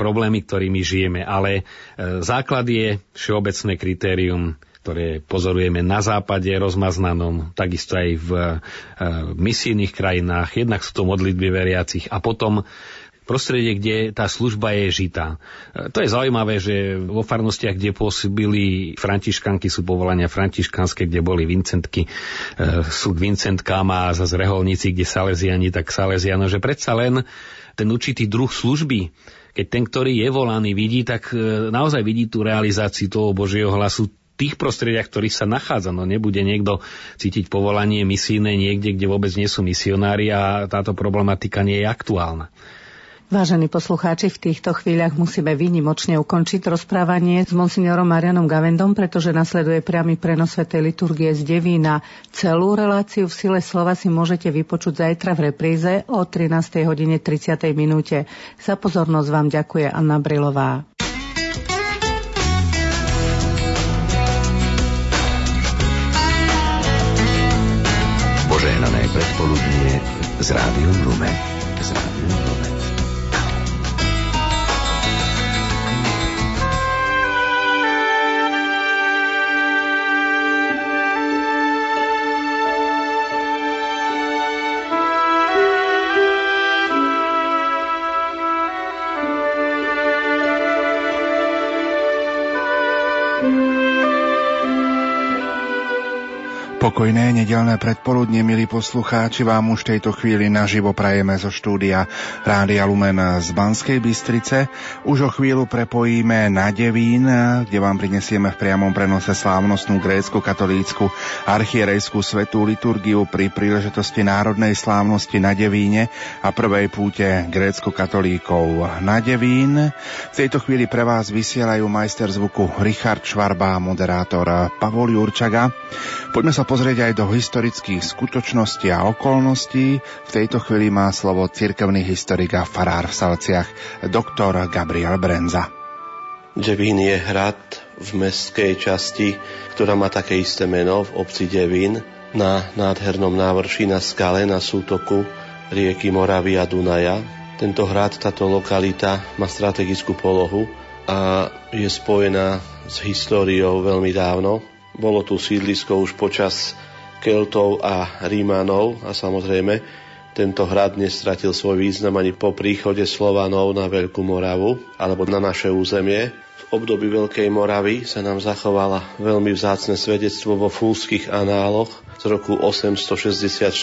problémy, ktorými žijeme. Ale e, základ je všeobecné kritérium ktoré pozorujeme na západe rozmaznanom, takisto aj v e, misijných krajinách. Jednak sú to modlitby veriacich a potom prostredie, kde tá služba je žitá. E, to je zaujímavé, že vo farnostiach, kde pôsobili františkanky, sú povolania františkanské, kde boli vincentky, sú k vincentkám a zase reholníci, kde saleziani, tak saleziano, že predsa len ten určitý druh služby, keď ten, ktorý je volaný, vidí, tak naozaj vidí tú realizáciu toho Božieho hlasu tých prostrediach, ktorých sa nachádza. No nebude niekto cítiť povolanie misijné niekde, kde vôbec nie sú misionári a táto problematika nie je aktuálna. Vážení poslucháči, v týchto chvíľach musíme výnimočne ukončiť rozprávanie s monsignorom Marianom Gavendom, pretože nasleduje priamy prenos Svetej liturgie z Devína. Celú reláciu v sile slova si môžete vypočuť zajtra v repríze o 13. hodine 30. minúte. Za pozornosť vám ďakuje Anna Brilová. predpoludnie s Rádiom Lumen. Pokojné nedelné predpoludne, milí poslucháči, vám už tejto chvíli naživo prajeme zo štúdia Rádia Lumen z Banskej Bystrice. Už o chvíľu prepojíme na Devín, kde vám prinesieme v priamom prenose slávnostnú grécko-katolícku archierejskú svetú liturgiu pri príležitosti národnej slávnosti na Devíne a prvej púte grécko-katolíkov na Devín. V tejto chvíli pre vás vysielajú majster zvuku Richard Švarba a moderátor Pavol Jurčaga. Poďme sa pozrieť pozrieť aj do historických skutočností a okolností. V tejto chvíli má slovo cirkevný historik a farár v Salciach, doktor Gabriel Brenza. Devín je hrad v mestskej časti, ktorá má také isté meno v obci Devín, na nádhernom návrši na skale na sútoku rieky Moravy a Dunaja. Tento hrad, táto lokalita má strategickú polohu a je spojená s históriou veľmi dávno. Bolo tu sídlisko už počas Keltov a Rímanov a samozrejme tento hrad nestratil svoj význam ani po príchode Slovanov na Veľkú Moravu alebo na naše územie. V období Veľkej Moravy sa nám zachovala veľmi vzácne svedectvo vo fúlských análoch z roku 864.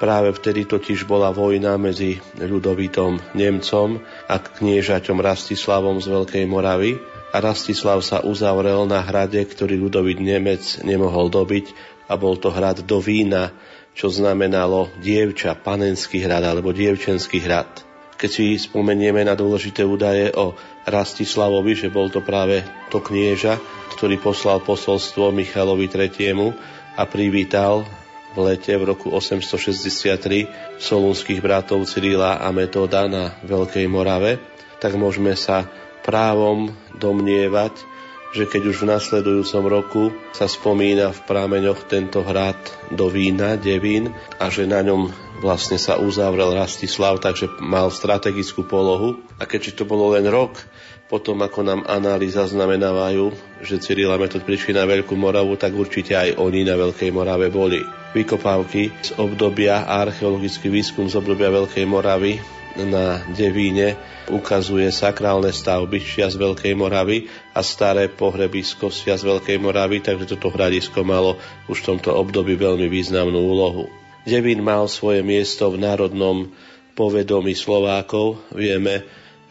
Práve vtedy totiž bola vojna medzi ľudovitom Nemcom a kniežaťom Rastislavom z Veľkej Moravy Rastislav sa uzavrel na hrade, ktorý ľudový Nemec nemohol dobiť a bol to hrad do vína, čo znamenalo dievča, panenský hrad alebo dievčenský hrad. Keď si spomenieme na dôležité údaje o Rastislavovi, že bol to práve to knieža, ktorý poslal posolstvo Michalovi III. a privítal v lete v roku 863 solúnskych bratov Cyrila a Metoda na Veľkej Morave, tak môžeme sa právom domnievať, že keď už v nasledujúcom roku sa spomína v prámeňoch tento hrad do vína, Devín, a že na ňom vlastne sa uzavrel Rastislav, takže mal strategickú polohu. A keďže to bolo len rok potom, ako nám analýzy zaznamenávajú, že Cyril a Metod prišli na Veľkú Moravu, tak určite aj oni na Veľkej Morave boli. Vykopávky z obdobia a archeologický výskum z obdobia Veľkej Moravy na Devíne ukazuje sakrálne stavby z Veľkej Moravy a staré pohrebisko z Veľkej Moravy, takže toto hradisko malo už v tomto období veľmi významnú úlohu. Devín mal svoje miesto v národnom povedomí Slovákov. Vieme,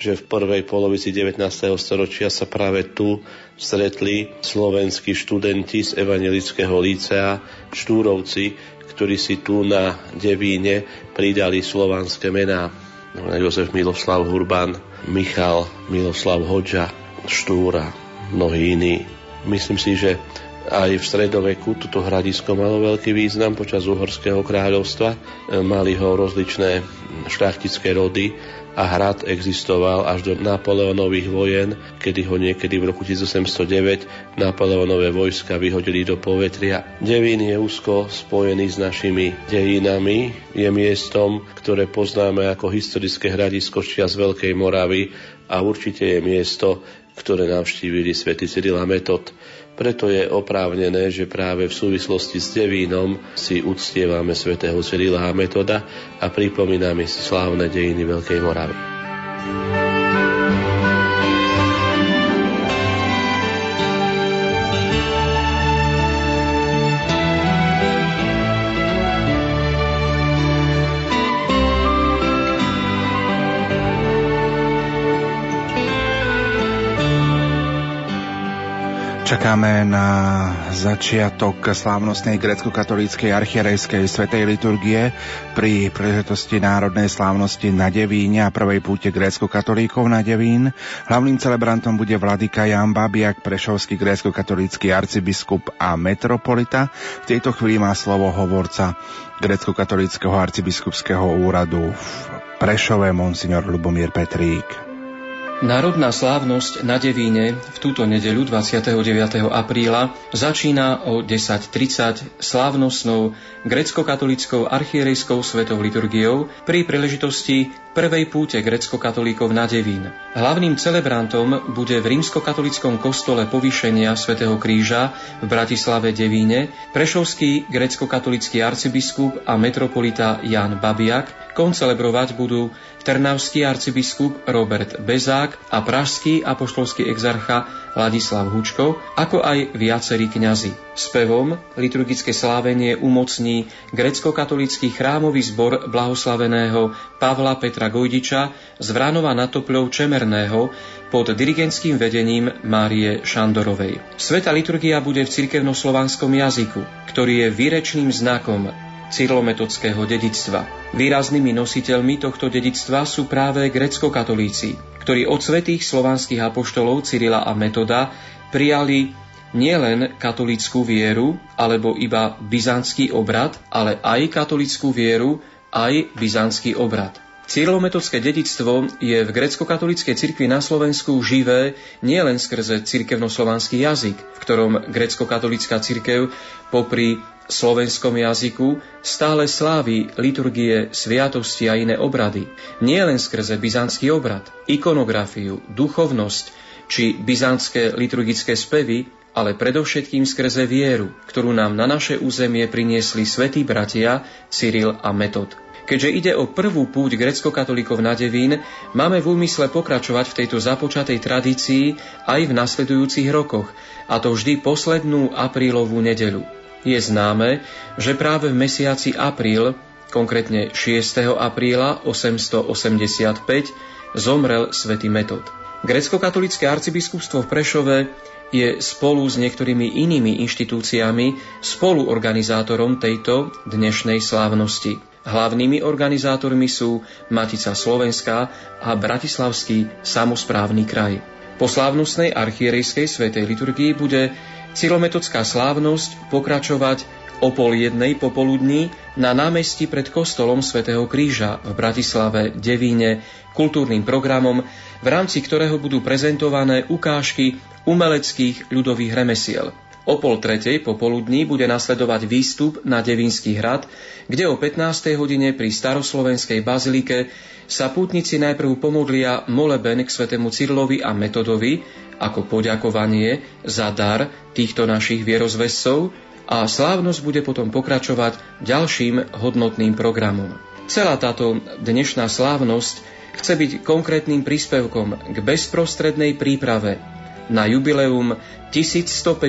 že v prvej polovici 19. storočia sa práve tu stretli slovenskí študenti z Evangelického lícea, štúrovci, ktorí si tu na Devíne pridali slovanské mená. Jozef Miloslav Hurban, Michal Miloslav Hoďa, Štúra, mnohí iní. Myslím si, že aj v stredoveku toto hradisko malo veľký význam počas Uhorského kráľovstva. Mali ho rozličné šľachtické rody a hrad existoval až do Napoleonových vojen, kedy ho niekedy v roku 1809 Napoleonové vojska vyhodili do povetria. Devín je úzko spojený s našimi dejinami, je miestom, ktoré poznáme ako historické hradisko z Veľkej Moravy a určite je miesto, ktoré navštívili svätý Cyril a Metod. Preto je oprávnené, že práve v súvislosti s Devínom si uctievame svätého Cyrila a Metoda a pripomíname si slávne dejiny Veľkej Moravy. Čakáme na začiatok slávnostnej grecko-katolíckej archierejskej svetej liturgie pri príležitosti národnej slávnosti na Devíne a prvej púte grécko-katolíkov na Devín. Hlavným celebrantom bude vladyka Jan Babiak, prešovský grécko-katolícky arcibiskup a metropolita. V tejto chvíli má slovo hovorca grécko-katolíckého arcibiskupského úradu v Prešove, monsignor Lubomír Petrík. Národná slávnosť na Devíne v túto nedeľu 29. apríla začína o 10.30 slávnostnou grecko-katolickou archierejskou svetou liturgiou pri príležitosti prvej púte grecko-katolíkov na Devín. Hlavným celebrantom bude v rímsko-katolickom kostole povýšenia svätého Kríža v Bratislave Devíne prešovský grecko-katolický arcibiskup a metropolita Jan Babiak. Koncelebrovať budú trnavský arcibiskup Robert Bezák a pražský apoštolský exarcha Ladislav Hučko, ako aj viacerí kňazi. Spevom liturgické slávenie umocní grecko-katolický chrámový zbor blahoslaveného Pavla Petra Gojdiča z Vránova na Topľov Čemerného pod dirigentským vedením Márie Šandorovej. Sveta liturgia bude v cirkevnoslovanskom jazyku, ktorý je výrečným znakom cyrilometodského dedictva. Výraznými nositeľmi tohto dedictva sú práve grecko-katolíci, ktorí od svetých slovanských apoštolov Cyrila a Metoda prijali nielen katolíckú vieru alebo iba byzantský obrad, ale aj katolíckú vieru, aj byzantský obrad. Cyrilometodské dedictvo je v grecko-katolíckej cirkvi na Slovensku živé nielen skrze cirkevnoslovanský jazyk, v ktorom grecko-katolická cirkev popri slovenskom jazyku stále slávi liturgie, sviatosti a iné obrady. Nie len skrze byzantský obrad, ikonografiu, duchovnosť či byzantské liturgické spevy, ale predovšetkým skrze vieru, ktorú nám na naše územie priniesli svätí bratia Cyril a Metod. Keďže ide o prvú púť grecko-katolíkov na Devín, máme v úmysle pokračovať v tejto započatej tradícii aj v nasledujúcich rokoch, a to vždy poslednú aprílovú nedeľu. Je známe, že práve v mesiaci apríl, konkrétne 6. apríla 885, zomrel svätý Metod. Grecko-katolické arcibiskupstvo v Prešove je spolu s niektorými inými inštitúciami spoluorganizátorom tejto dnešnej slávnosti. Hlavnými organizátormi sú Matica Slovenská a Bratislavský samozprávny kraj. Po slávnostnej archierejskej svetej liturgii bude Cyrometodská slávnosť pokračovať o pol jednej popoludní na námestí pred kostolom svätého Kríža v Bratislave Devíne kultúrnym programom, v rámci ktorého budú prezentované ukážky umeleckých ľudových remesiel. O pol tretej popoludní bude nasledovať výstup na Devínsky hrad, kde o 15. hodine pri staroslovenskej bazilike sa pútnici najprv pomodlia moleben k svetému Cyrlovi a Metodovi ako poďakovanie za dar týchto našich vierozvescov a slávnosť bude potom pokračovať ďalším hodnotným programom. Celá táto dnešná slávnosť chce byť konkrétnym príspevkom k bezprostrednej príprave na jubileum 1150.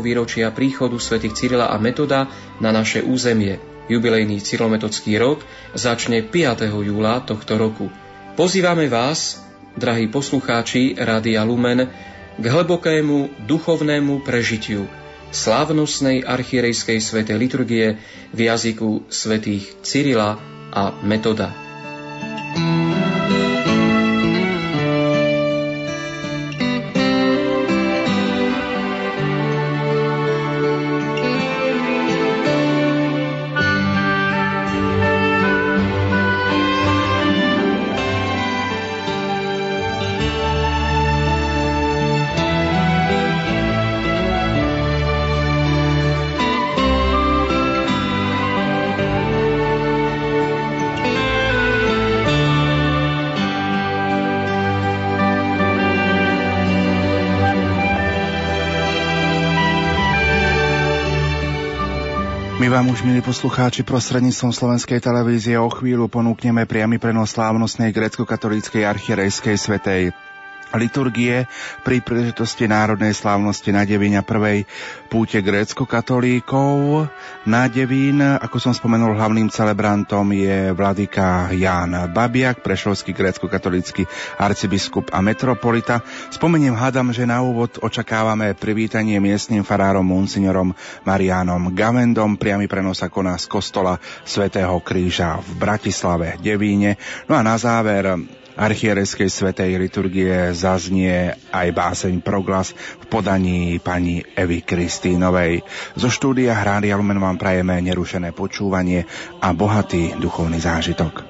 výročia príchodu svätých Cyrila a Metoda na naše územie. Jubilejný cyrilometodský rok začne 5. júla tohto roku. Pozývame vás, drahí poslucháči Rádia Lumen, k hlbokému duchovnému prežitiu slávnostnej archierejskej svetej liturgie v jazyku svätých Cyrila a Metoda. My vám už, milí poslucháči, prostredníctvom slovenskej televízie o chvíľu ponúkneme priamy prenos slávnostnej grecko-katolíckej archierejskej svetej liturgie pri príležitosti národnej slávnosti na Devíňa prvej púte grécko-katolíkov. Na Devín, ako som spomenul, hlavným celebrantom je vladyka Ján Babiak, prešovský grécko-katolícky arcibiskup a metropolita. Spomeniem, hádam, že na úvod očakávame privítanie miestnym farárom monsignorom Marianom Gavendom. Priamy prenos ako z kostola svätého Kríža v Bratislave, Devíne. No a na záver archiereskej svetej liturgie zaznie aj báseň Proglas v podaní pani Evy Kristínovej. Zo štúdia Hrádia Lumen vám prajeme nerušené počúvanie a bohatý duchovný zážitok.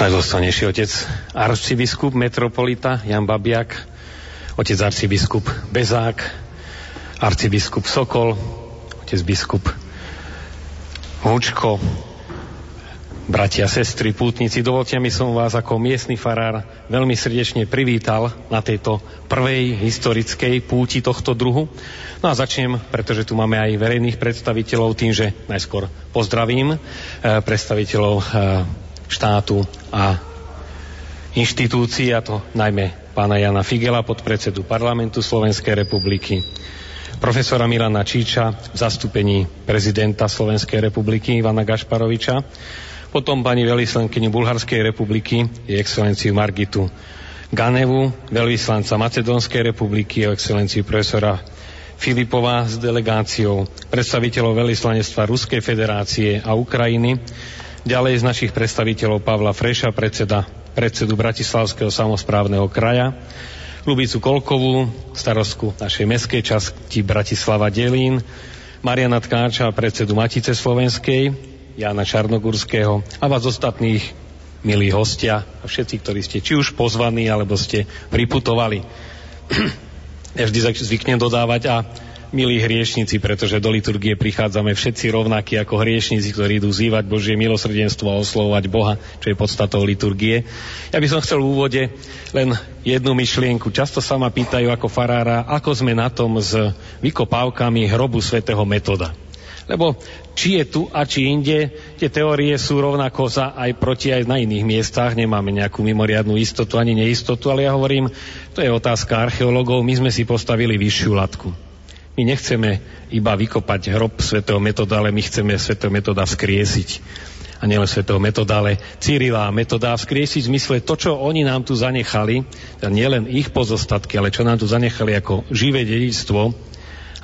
Najzostanejší otec. Arcibiskup metropolita Jan Babiak, otec arcibiskup Bezák, arcibiskup Sokol, otec biskup Húčko, bratia, sestry, pútnici, dovolte mi som vás ako miestny farár veľmi srdečne privítal na tejto prvej historickej púti tohto druhu. No a začnem, pretože tu máme aj verejných predstaviteľov, tým, že najskôr pozdravím eh, predstaviteľov eh, štátu a inštitúcií, a to najmä pána Jana Figela, podpredsedu parlamentu Slovenskej republiky, profesora Milana Číča v zastúpení prezidenta Slovenskej republiky Ivana Gašparoviča, potom pani veľvyslankyňu Bulharskej republiky, jej excelenciu Margitu Ganevu, veľvyslanca Macedónskej republiky, jej excelenciu profesora Filipova s delegáciou predstaviteľov veľvyslanectva Ruskej federácie a Ukrajiny, ďalej z našich predstaviteľov Pavla Freša, predseda, predsedu Bratislavského samozprávneho kraja, Lubicu Kolkovú, starostku našej meskej časti Bratislava Delín, Mariana Tkáča, predsedu Matice Slovenskej, Jana Čarnogurského a vás ostatných, milí hostia a všetci, ktorí ste či už pozvaní, alebo ste priputovali. ja vždy zvyknem dodávať a milí hriešnici, pretože do liturgie prichádzame všetci rovnakí ako hriešnici, ktorí idú zývať Božie milosrdenstvo a oslovovať Boha, čo je podstatou liturgie. Ja by som chcel v úvode len jednu myšlienku. Často sa ma pýtajú ako farára, ako sme na tom s vykopávkami hrobu svätého Metoda. Lebo či je tu a či inde, tie teórie sú rovnako za aj proti aj na iných miestach, nemáme nejakú mimoriadnú istotu ani neistotu, ale ja hovorím, to je otázka archeológov, my sme si postavili vyššiu latku. My nechceme iba vykopať hrob svätého Metoda, ale my chceme svätého Metoda vzkriesiť. A nielen svätého Metoda, ale Cyrila Metoda vzkriesiť v zmysle to, čo oni nám tu zanechali, nielen ich pozostatky, ale čo nám tu zanechali ako živé dedičstvo,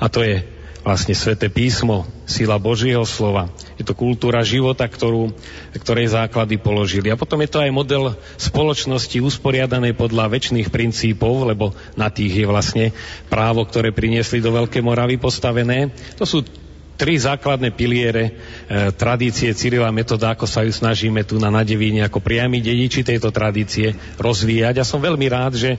a to je vlastne sväté písmo, sila Božieho slova. Je to kultúra života, ktorú, ktorej základy položili. A potom je to aj model spoločnosti usporiadanej podľa väčšných princípov, lebo na tých je vlastne právo, ktoré priniesli do Veľkej Moravy postavené. To sú tri základné piliere e, tradície Cyrila metoda, ako sa ju snažíme tu na Nadevíne ako priami dediči tejto tradície rozvíjať. A som veľmi rád, že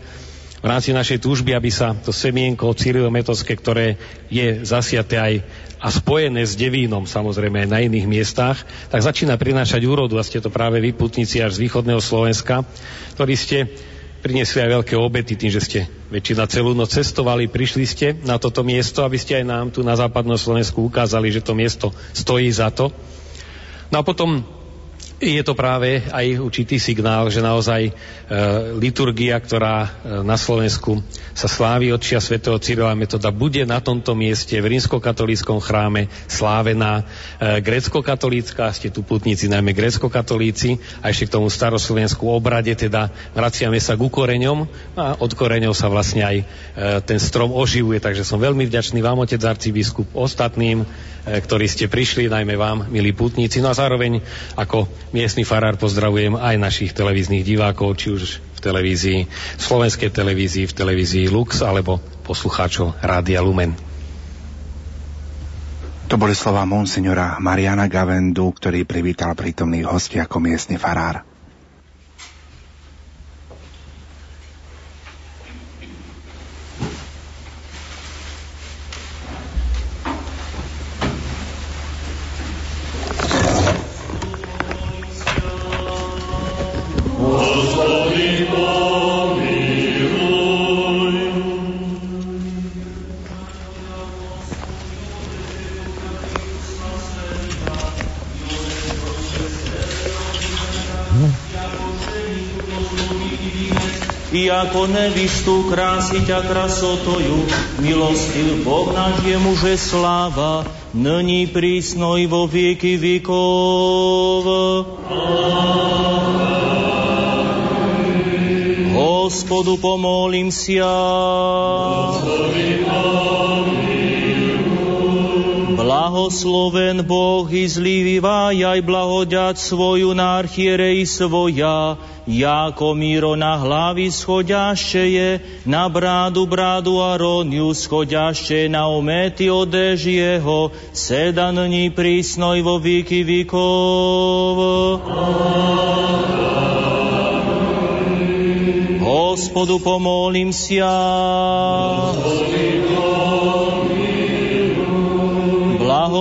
v rámci našej túžby, aby sa to semienko cyrilometodské, ktoré je zasiate aj a spojené s devínom, samozrejme aj na iných miestach, tak začína prinášať úrodu a ste to práve vyputníci až z východného Slovenska, ktorí ste priniesli aj veľké obety tým, že ste väčšina celú noc cestovali, prišli ste na toto miesto, aby ste aj nám tu na západnom Slovensku ukázali, že to miesto stojí za to. No a potom je to práve aj určitý signál, že naozaj e, liturgia, ktorá e, na Slovensku sa slávi od čia svätého Cyrila Metoda, bude na tomto mieste v rímskokatolíckom chráme slávená. E, grecko-katolícka, ste tu putníci najmä grecko-katolíci, a ešte k tomu staroslovensku obrade, teda vraciame sa k koreňom a od koreňov sa vlastne aj e, ten strom oživuje, takže som veľmi vďačný vám, otec arcibiskup, ostatným, ktorí ste prišli, najmä vám, milí putníci. No a zároveň ako miestny farár pozdravujem aj našich televíznych divákov, či už v televízii, v slovenskej televízii, v televízii Lux alebo poslucháčov Rádia Lumen. To boli slova monsignora Mariana Gavendu, ktorý privítal prítomných hostí ako miestny farár. Ako nevistu krásiť a krasotoju, milostiv Boh náš je muže sláva, nyní prísno i vo vieky vekov. Hospodu pomolím si ja. Blahosloven Boh izliva jaj blahodjat svoju na arhijereji svoja, jako miro na glavi shodjašće je, na bradu bradu Aroniju shodjašće na ometi odeži jeho, sedan dni prisno i vo viki vikovo. Gospodu pomolim sja.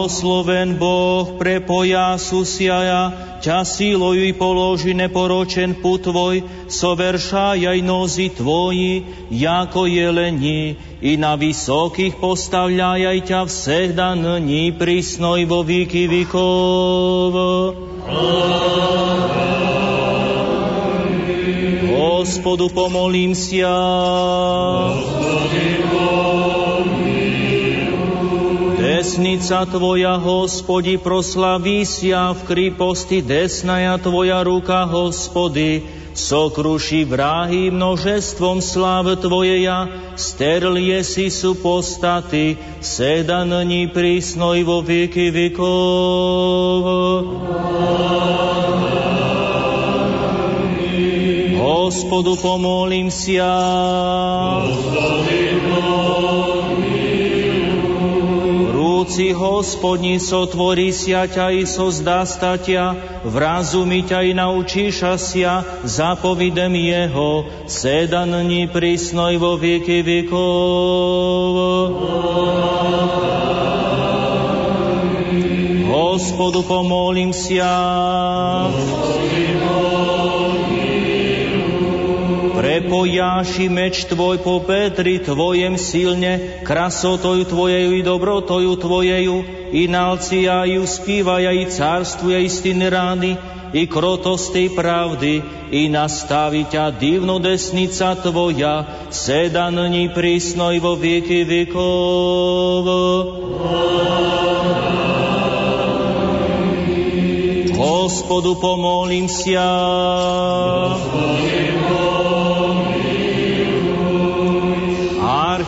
Blahosloven Boh prepoja susjaja, ťa sílою i položi neporočen put tvoj, soveršajaj nozi tvoji, jako jeleni, i na vysokých postavľajaj ťa всегда ныни присно и во веки веков. Господу помолимся. Desnica Tvoja, Hospodi, proslavísia v kriposti, desnaja Tvoja ruka, Hospody, sokruši vrahy množestvom slav Tvojeja, sterlie si sú postaty, seda nyní prísno i vo vieky vekov. Hospodu pomolím sia. Rúci hospodni sotvorí sia ťa i sozdasta ťa, vrazumi ťa i naučíša sia, zapovidem jeho, sedan ni prísnoj vo vieky vekov. Hospodu pomolím sia. Prepojáši meč tvoj po Petri tvojem silne, krasotoju tvojeju i dobrotoju tvojeju, i nalcija i uspívaja i carstvuja istiny rány, i krotostej pravdy, i nastavi ťa divno desnica tvoja, sedan ni prísno i vo vieky vekov. Hospodu pomolím sia.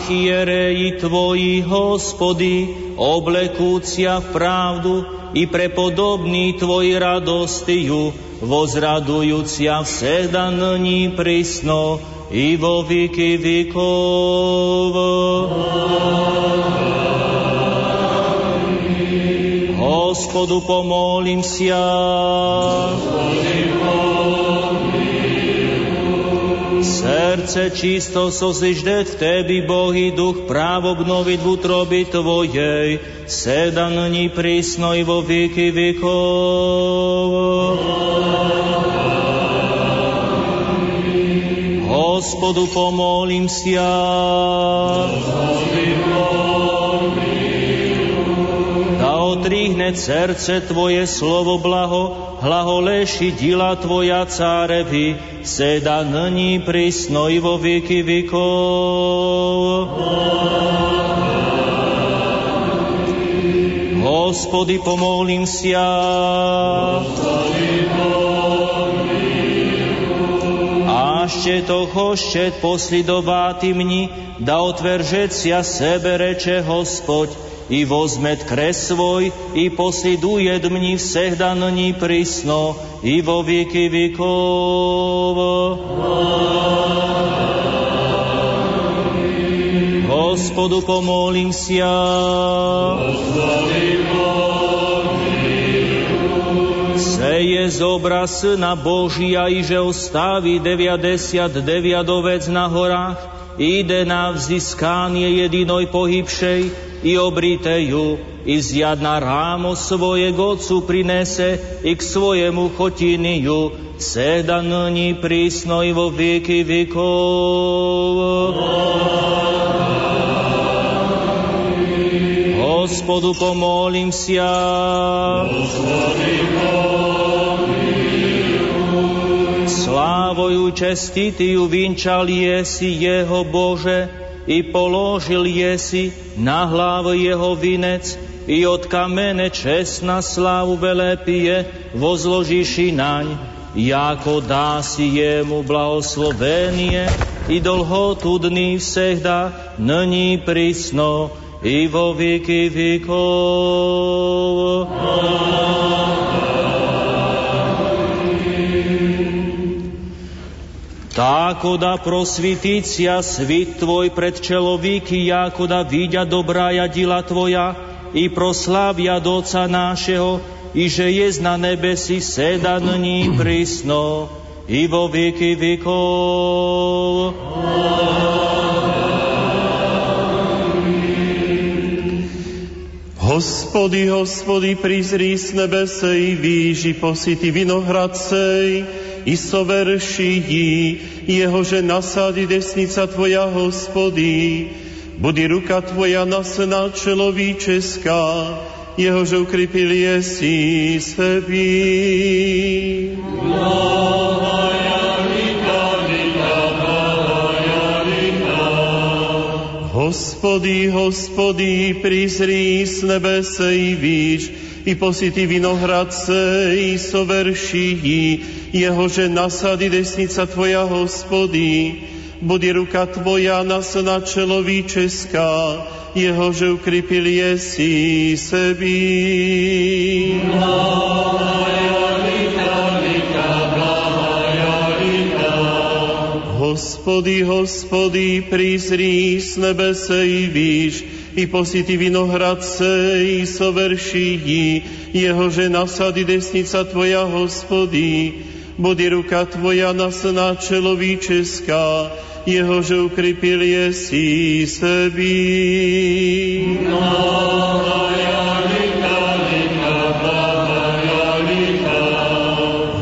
Archiereji Tvoji, hospody, oblekúcia v pravdu i prepodobní Tvoji radostiju, vozradujúcia vseda nyní prisno i vo viky vikov. Hospodu pomolím sia. Srdce čisto sosiždet v Tebi, Bohy, duch práv obnoviť v utrobi Tvojej, sedan ní prísno i vo vieky vekov. Hospodu pomolím sia. Da srdce Tvoje slovo blaho, hlaholeši dila Tvoja cárevi, seda nyní prísno i vo vieky vekov. Hospody, pomolím sia. Ašte to choščet poslidováty mni, da otvržecia sebe reče Hospod, i vozmet kres svoj, i posliduje dmni всегда ныне присно, i vo vieky vekov. Hospodu pomolím sia. Seje z obraz na Božia i že ostaví 99 vec na horách, ide na vzdiskanie jedinoj pohybšej, i obriteju, i zjadna rámo svoje gocu prinese i k svojemu chotiniju, seda nyní prísno i vo vieky vekov. Hospodu pomolím sia slávoju česti ty vinčal jesi jeho Bože i položil jesi na hlavu jeho vinec i od kamene čestna slavu velepije vozložiši naň, jako dá si jemu blahoslovenie i dolhotu dní vsehda, není prisno i vo viky vikov. Amen. Tako da prosviticia svit Tvoj pred čelovíky, jako da vidia dobrája dila Tvoja i proslavia doca našeho, i že je na nebesi seda nyní prísno i vo vieky vekov. Hospody, hospody, prizri z nebese i výži posity vinohradcej i soverši jehože nasadi desnica Tvoja, hospody, budi ruka Tvoja nasena človíčeská, jehože ukrypil jesi sebi. Hospody, hospody, prizri z nebese i výš, i posity vinohradce i soverší, jehože nasady desnica Tvoja, hospody, bude ruka Tvoja nasna človíčeská, jehože ukrypil jesi sebi. Hospody, hospody, prizri z nebese i výš, i posity vinohradce i soverší, jehože nasady desnica Tvoja, hospody, bude ruka Tvoja nasná človíčeská, jehože ukrypil jesi sebi.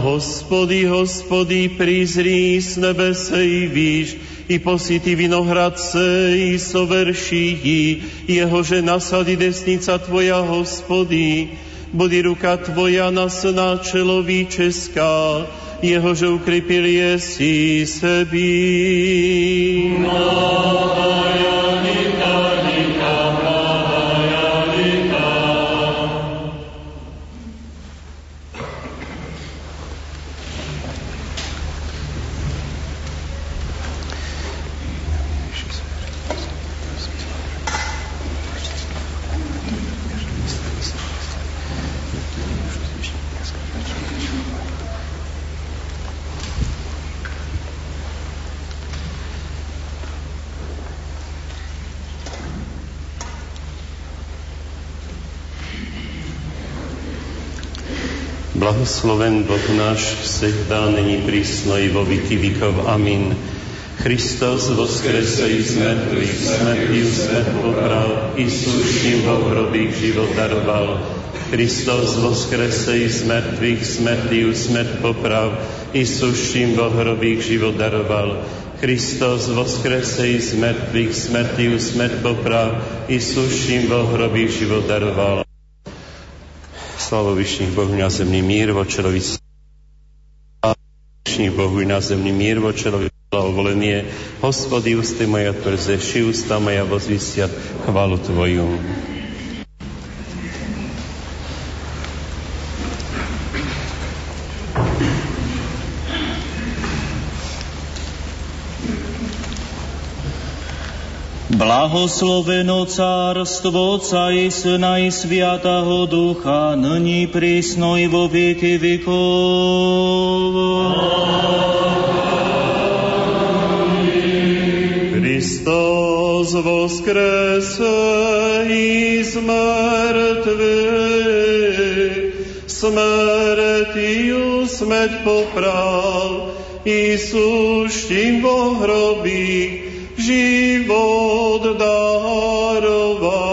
Hospody, hospody, prizri z nebese i výš, i posity vinohradce i soverší, jehože nasady desnica Tvoja, hospody, bude ruka Tvoja nasná človíčeská, jehože ukrypil jesi sebi. Blahosloven Boh náš, vsegdá není prísno i vo vyky vykov. Amin. Hristos voskrese i z mŕtvych, smrti svet i slušným vo hrobích život daroval. Hristos voskrese i z mŕtvych, smrti smet poprav, i suším vo hrobích život daroval. Hristos voskrese i z mŕtvych, smrti smet poprav, i suším vo hrobích život daroval. Slávo vyšných Bohu na zemný mír, vočelovi vyšných Bohu na zemný mír, vočelovi blahovolenie. Hospody, ústy moja tvrzeši, ústa moja vozvisiat chválu Tvoju. Blahosloveno cárstvo Otca i Syna i Sviatého Ducha, nyní prísno i vo vieky vekov. Hristos voskrese i z mŕtvych, smrtiu smrť poprav, i suštím vo hrobích, život daroval.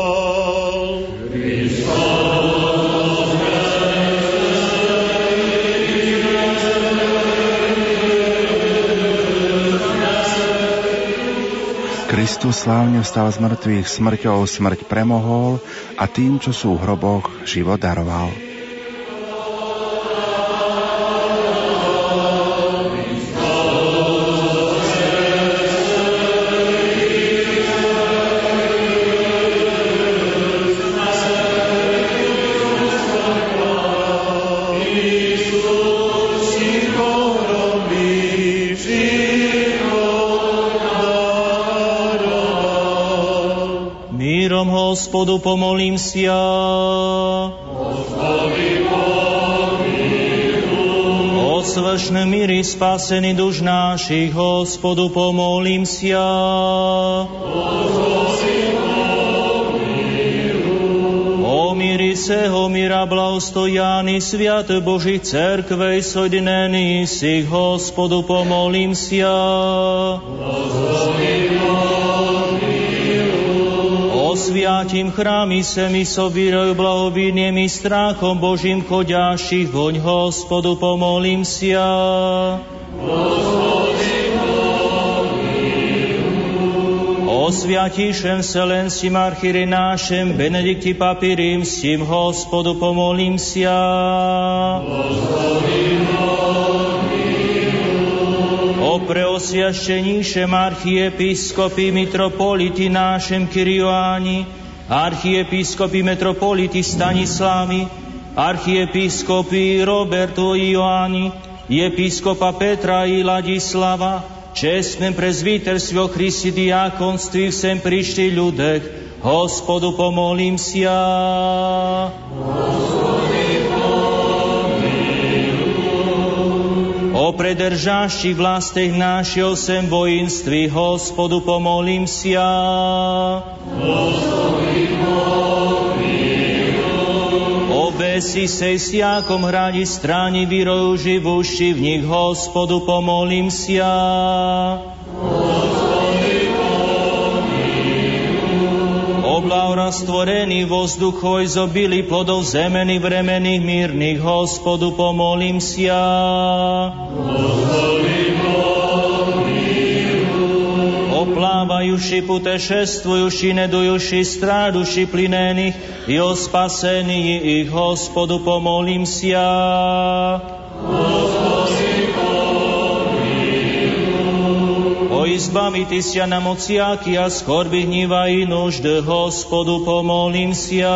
Kristus slávne vstal z mŕtvych, smrťou smrť premohol a tým, čo sú v hroboch, život daroval. Hospodu pomolím si ja. Odsvršne míry spasený duš našich, Hospodu pomolím si ja. Omiri se, omira blahostojani, sviat Boží cerkvej sodineni si, Hospodu pomolím si ja. Hospodu помолимся. Освятим храми семи собираю благовиднем и страхом Божьим ходящих вонь Господу помолимся. O sviatejšem Vselenským archíre našem Benedikti Papi Rímským Hospodu pomolím sa. O preosviaštenejšem archiepiskopi mitropoliti našem Kirioáni, archiepiskopi metropoliti Stanislavi, archiepiskopi Roberto Ioani, episkopa Petra i Ladislava, čestnem prezviterstve Christi diakonství sem prišli ľudek, Hospodu pomolím sia. O predržašči vlastech našeho sem vojenství, Hospodu pomolím sia. O besi sej siakom hradi stráni výroju živúši, v nich Hospodu pomolím sia. nas stvoreni vozduho zobili, plodov zemeni vremenih mirnih gospodu pomolim sja. Gospodi plavajuši, putešestvujuši, nedujuši, straduši plinenih i ospaseni, i gospodu pomolim sja. Gospodu O izbaviti sia na mociaky a skorby hniva i nužd, Hospodu pomolím sia.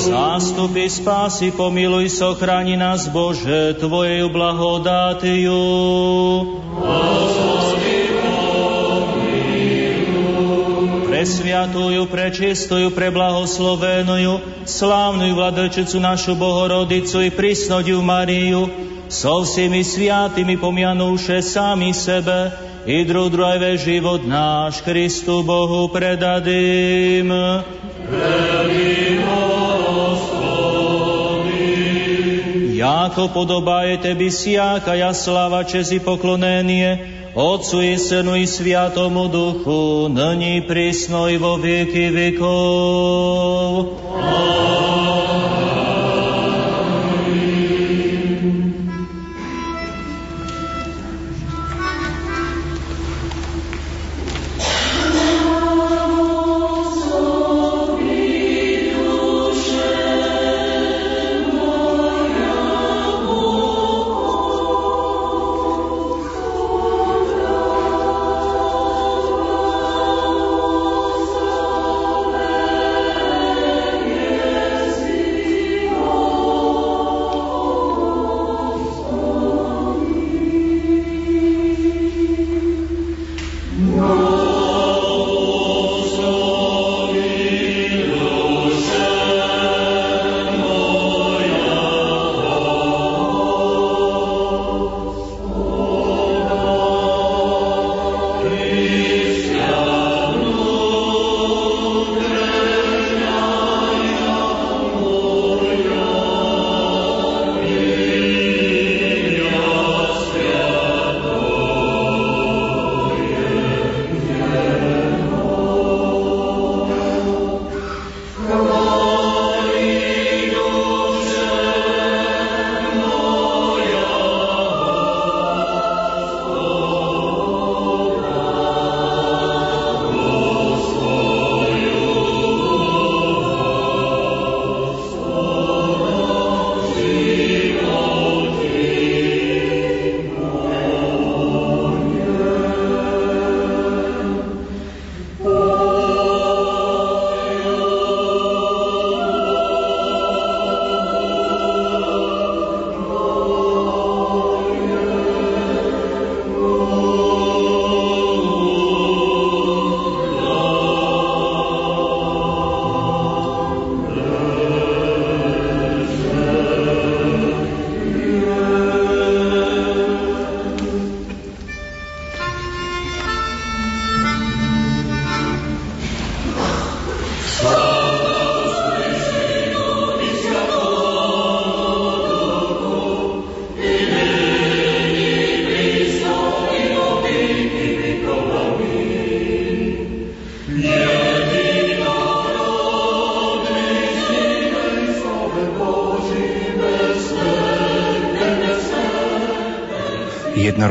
Zástupy spásy, pomiluj, sochráni nás, Bože, Tvojej blahodátiu. Presviatujú, prečistujú, preblahoslavenujú, slávnu vladačicu našu Bohorodicu i prisnodiu Mariu, so všemi sviatými pomianúše sami sebe i druh druhé život náš Kristu Bohu predadým. Jako podobá je tebi siaka ja slava česi poklonenie, Otcu i Synu i Sviatomu Duchu, nyní prísno i vo vieky vekov.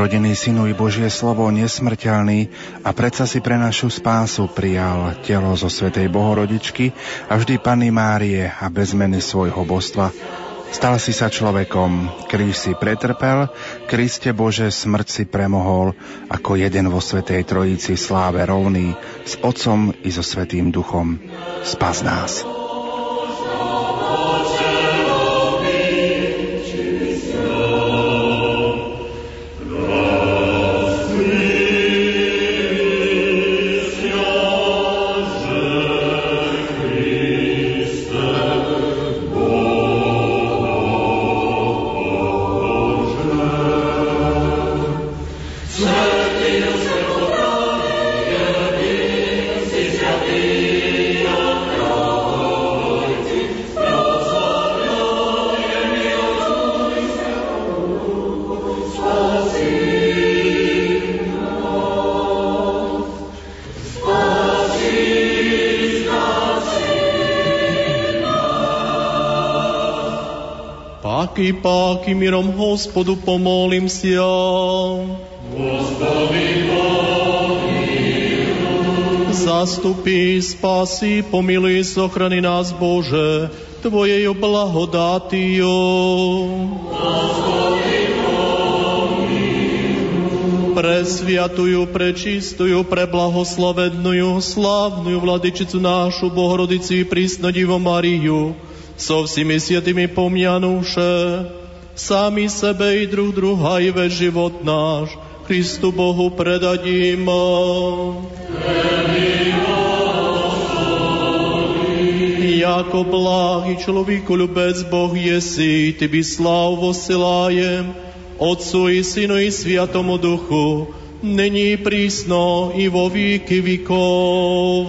Jednorodený synu i Božie slovo, nesmrteľný a predsa si pre našu spásu prijal telo zo Svetej Bohorodičky a vždy Panny Márie a bez meny svojho božstva. Stal si sa človekom, kríž si pretrpel, Kriste Bože smrť si premohol, ako jeden vo Svetej Trojici sláve rovný, s Otcom i so Svetým Duchom. Spas nás. Páky, páky, mirom Hospodu pomolím Gospodi, Zastupí, spasi, pomiluj, ochrany nás, Bože, Tvojej blahodátiu. Presviatujú, prečistujú, preblahoslavednujú, slávnujú vladyčicu našu, Bohorodici, prísnodivo Mariu, so všimi svetými pomianúše, sami sebe i druh druha i ve život náš, Kristu Bohu predadím. Jako blahý človeku ľubec Boh jesi, Ty by slav vosilajem, Otcu i Synu i Sviatomu Duchu, není prísno i vo víky vikov.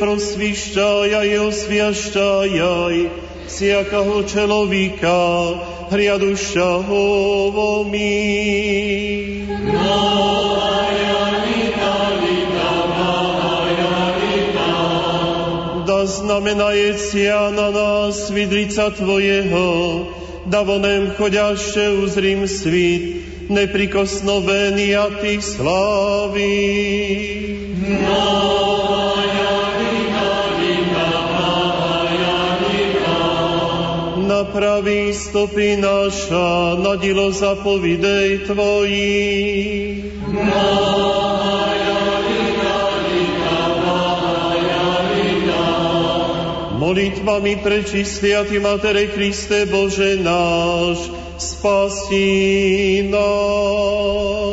prosvišťaj i osviašťaj всякого človeka, hriadušťaho mi. Da znamenajecia na nás vidlica Tvojeho, da vonem chodiaše uzrim svit, neprikosnovený a ty slávy. Napraví stopy naša, na dilo zapovidej Tvojí. Molitvami prečistý a Ty, Matere Kriste Bože náš, spasí nás.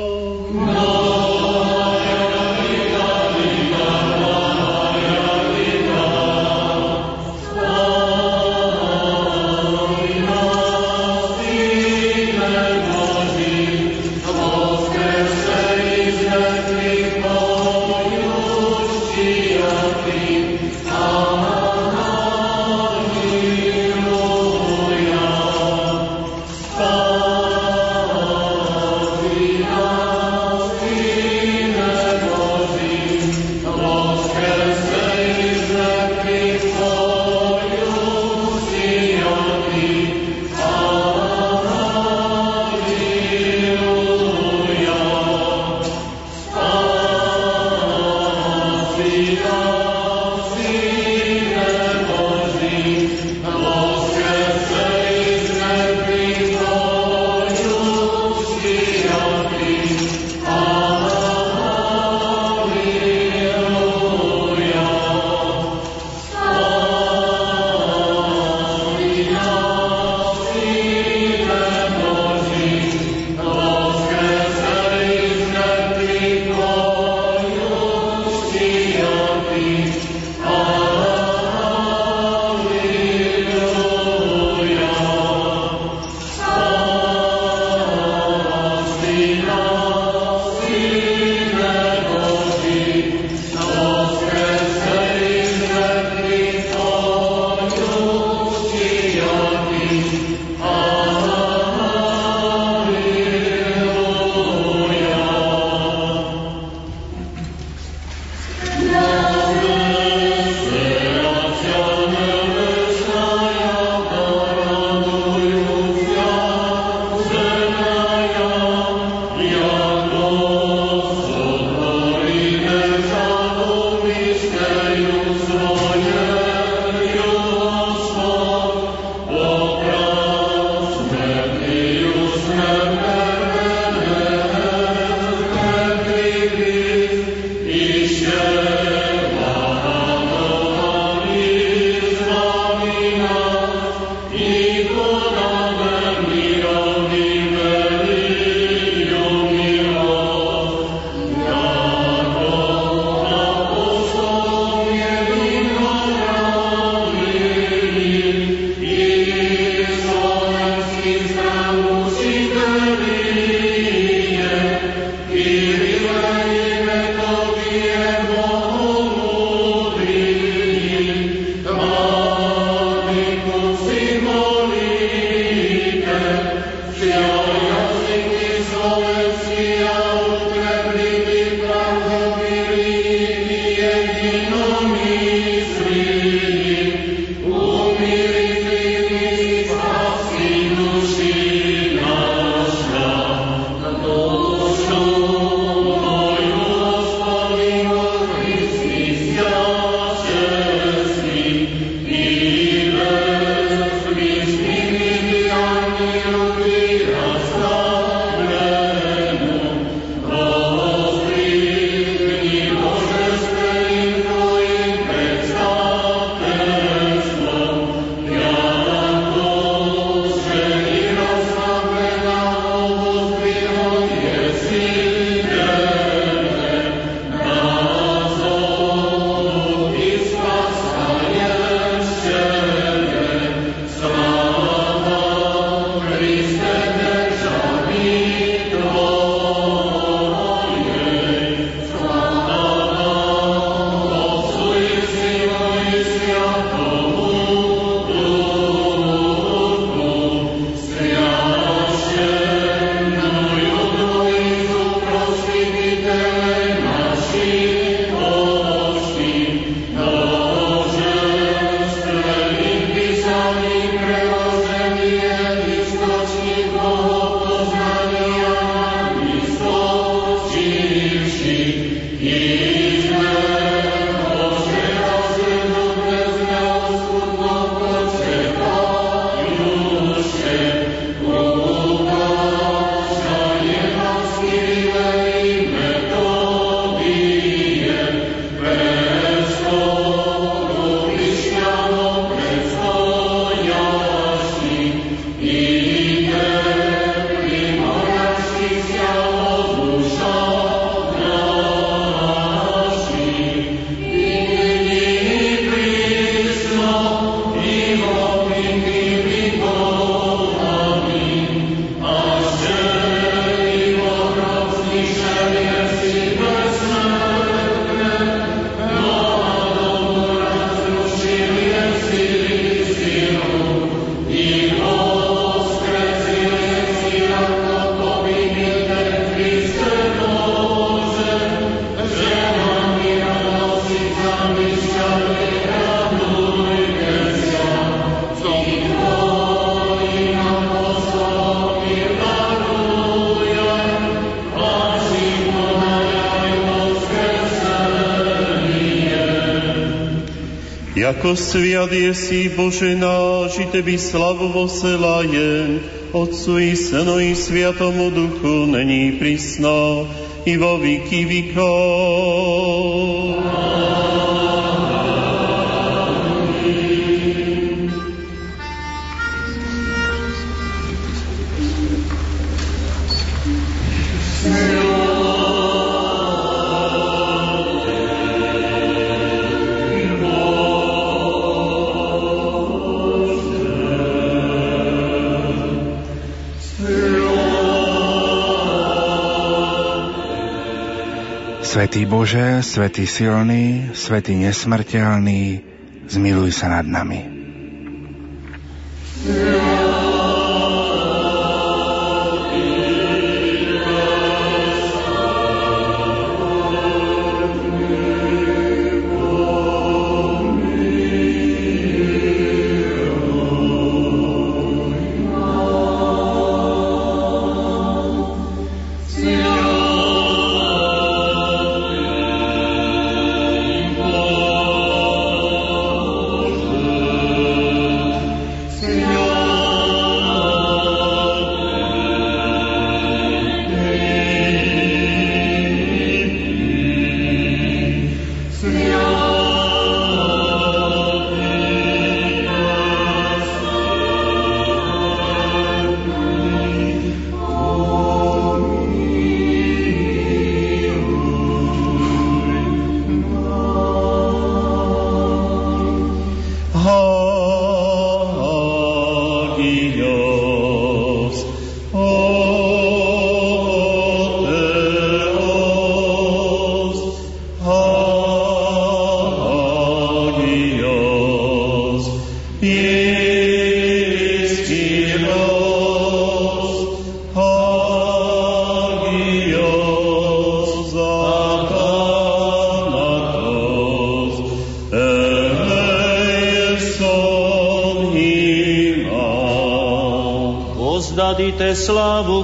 Sviat je si Bože náš, i Tebi slavu voselajem, Otcu i Synu i Sviatomu Duchu, není prisno, i vo viky vikov. Svetý Bože, Svetý silný, Svetý nesmrteľný, zmiluj sa nad nami.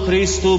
Slávu Christu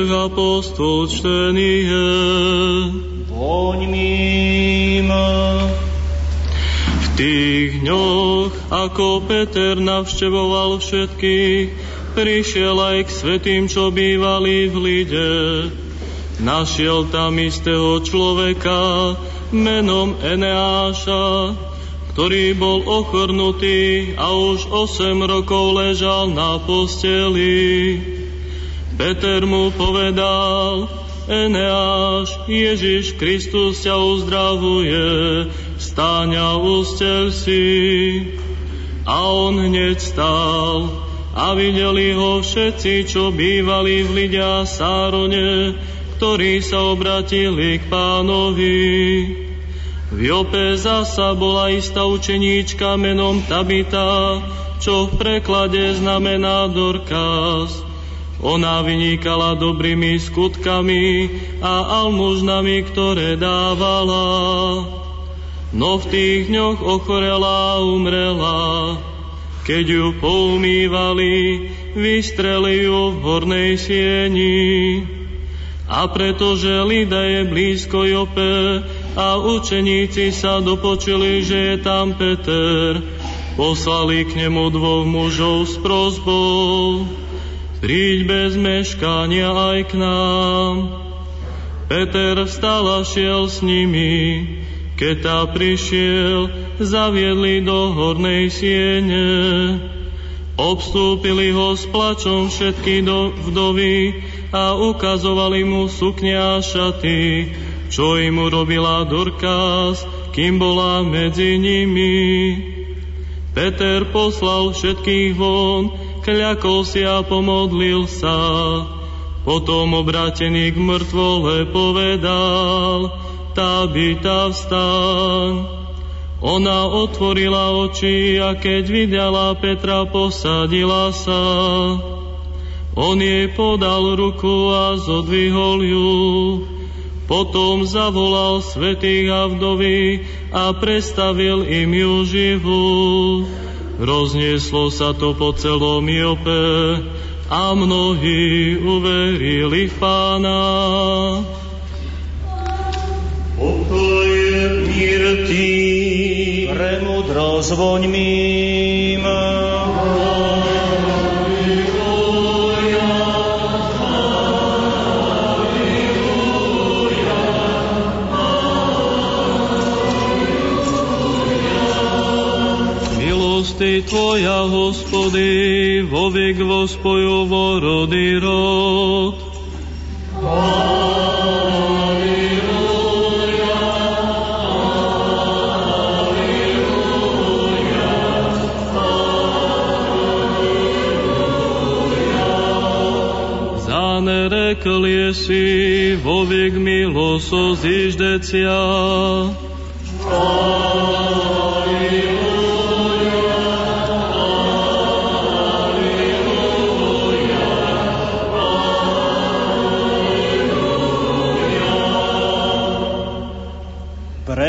świętych apostol czczenie. Poňmím. V tých dňoch, ako Peter navštevoval všetkých, prišiel aj k svetým, čo bývali v Lide. Našiel tam istého človeka menom Eneáša, ktorý bol ochrnutý a už 8 rokov ležal na posteli. Peter mu povedal, Eneáš, Ježiš Kristus ťa uzdravuje, stáň a ustel si. A on hneď stál a videli ho všetci, čo bývali v Lidia Sárone, ktorí sa obratili k pánovi. V Jope zasa bola istá učeníčka menom Tabita, čo v preklade znamená Dorkas. Ona vynikala dobrými skutkami a almužnami, ktoré dávala. No v tých dňoch ochorela a umrela. Keď ju poumývali, vystreli ju v hornej sieni. A pretože Lida je blízko Jope, a učeníci sa dopočuli, že je tam Peter. Poslali k nemu dvoch mužov s prozbou. Príď bez meškania aj k nám. Peter vstal a šiel s nimi. Keď tá prišiel, zaviedli do hornej siene. Obstúpili ho s plačom všetky do vdovy a ukazovali mu sukňa a šaty, čo im urobila Dorkás, kým bola medzi nimi. Peter poslal všetkých von, kľakol si a pomodlil sa. Potom obrátený k mŕtvole povedal, Tabita vstaň. Ona otvorila oči a keď videla Petra, posadila sa. On jej podal ruku a zodvihol ju. Potom zavolal svetých a vdovy a prestavil im ju živú. Roznieslo sa to po celom Jope a mnohí uverili v pána. Pokoj mír tí, premudro zvoňmím. Tvoja, Hospody, vo vek vospojovo rody rod. Rekl je si, vo vek miloso ziždecia. Alleluja.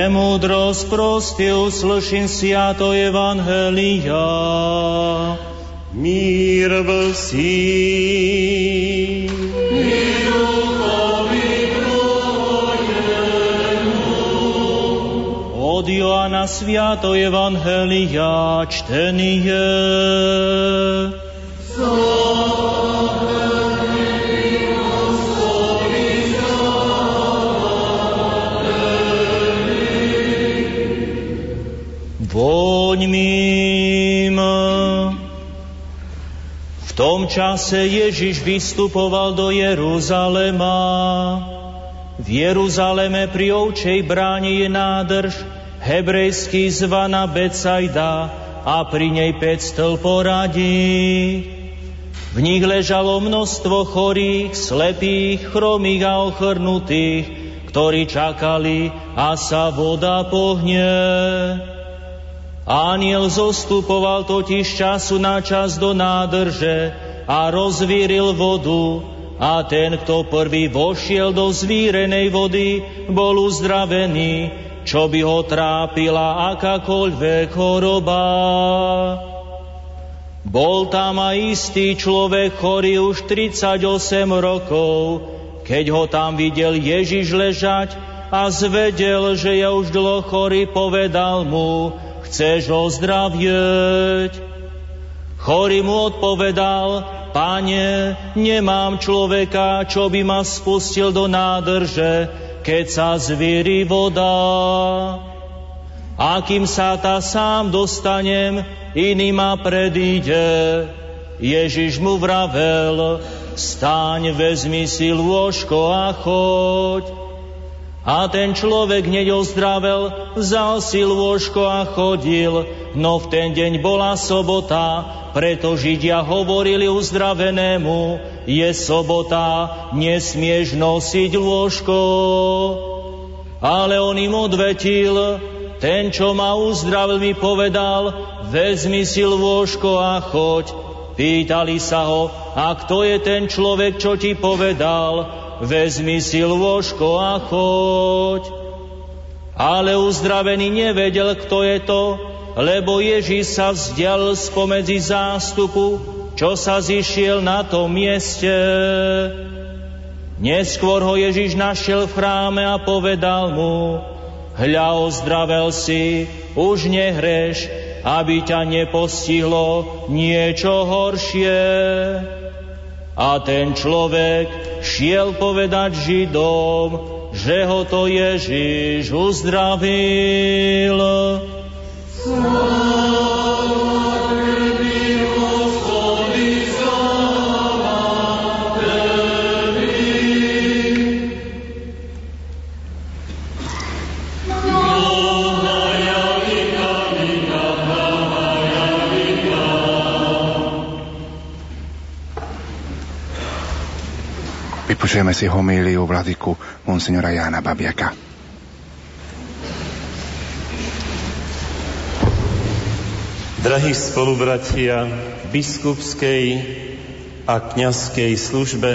Premudrosť proste uslyším to Evangelia. Mír v sí. Od Joana Sviato Evangelia čtenie. Voňmím. V tom čase Ježiš vystupoval do Jeruzalema. V Jeruzaleme pri ovčej bráni je nádrž, hebrejský zvaná Becajda a pri nej 5 stĺl poradí. V nich ležalo množstvo chorých, slepých, chromých a ochrnutých, ktorí čakali a sa voda pohne. Aniel zostupoval totiž času na čas do nádrže a rozvíril vodu a ten, kto prvý vošiel do zvírenej vody, bol uzdravený, čo by ho trápila akákoľvek choroba. Bol tam aj istý človek chorý už 38 rokov, keď ho tam videl Ježiš ležať a zvedel, že je už dlho chorý, povedal mu, chceš ozdravieť? Chorý mu odpovedal, Pane, nemám človeka, čo by ma spustil do nádrže, keď sa zvíri voda. A kým sa ta sám dostanem, iný ma predíde. Ježiš mu vravel, staň, vezmi si lôžko a choď. A ten človek hneď ozdravel, vzal si lôžko a chodil, no v ten deň bola sobota, preto Židia hovorili uzdravenému, je sobota, nesmieš nosiť lôžko. Ale on im odvetil, ten, čo ma uzdravil, mi povedal, vezmi si lôžko a choď. Pýtali sa ho, a kto je ten človek, čo ti povedal? Vezmi si lôžko a choď. Ale uzdravený nevedel, kto je to, lebo Ježíš sa vzdial spomedzi zástupu, čo sa zišiel na tom mieste. Neskôr ho Ježíš našiel v chráme a povedal mu, hľa ozdravel si, už nehreš, aby ťa nepostihlo niečo horšie. A ten človek šiel povedať Židom, že ho to Ježiš uzdravil. Vypočujeme si homíliu vladyku monsignora Jána Babiaka. Drahí spolubratia v biskupskej a kňazskej službe,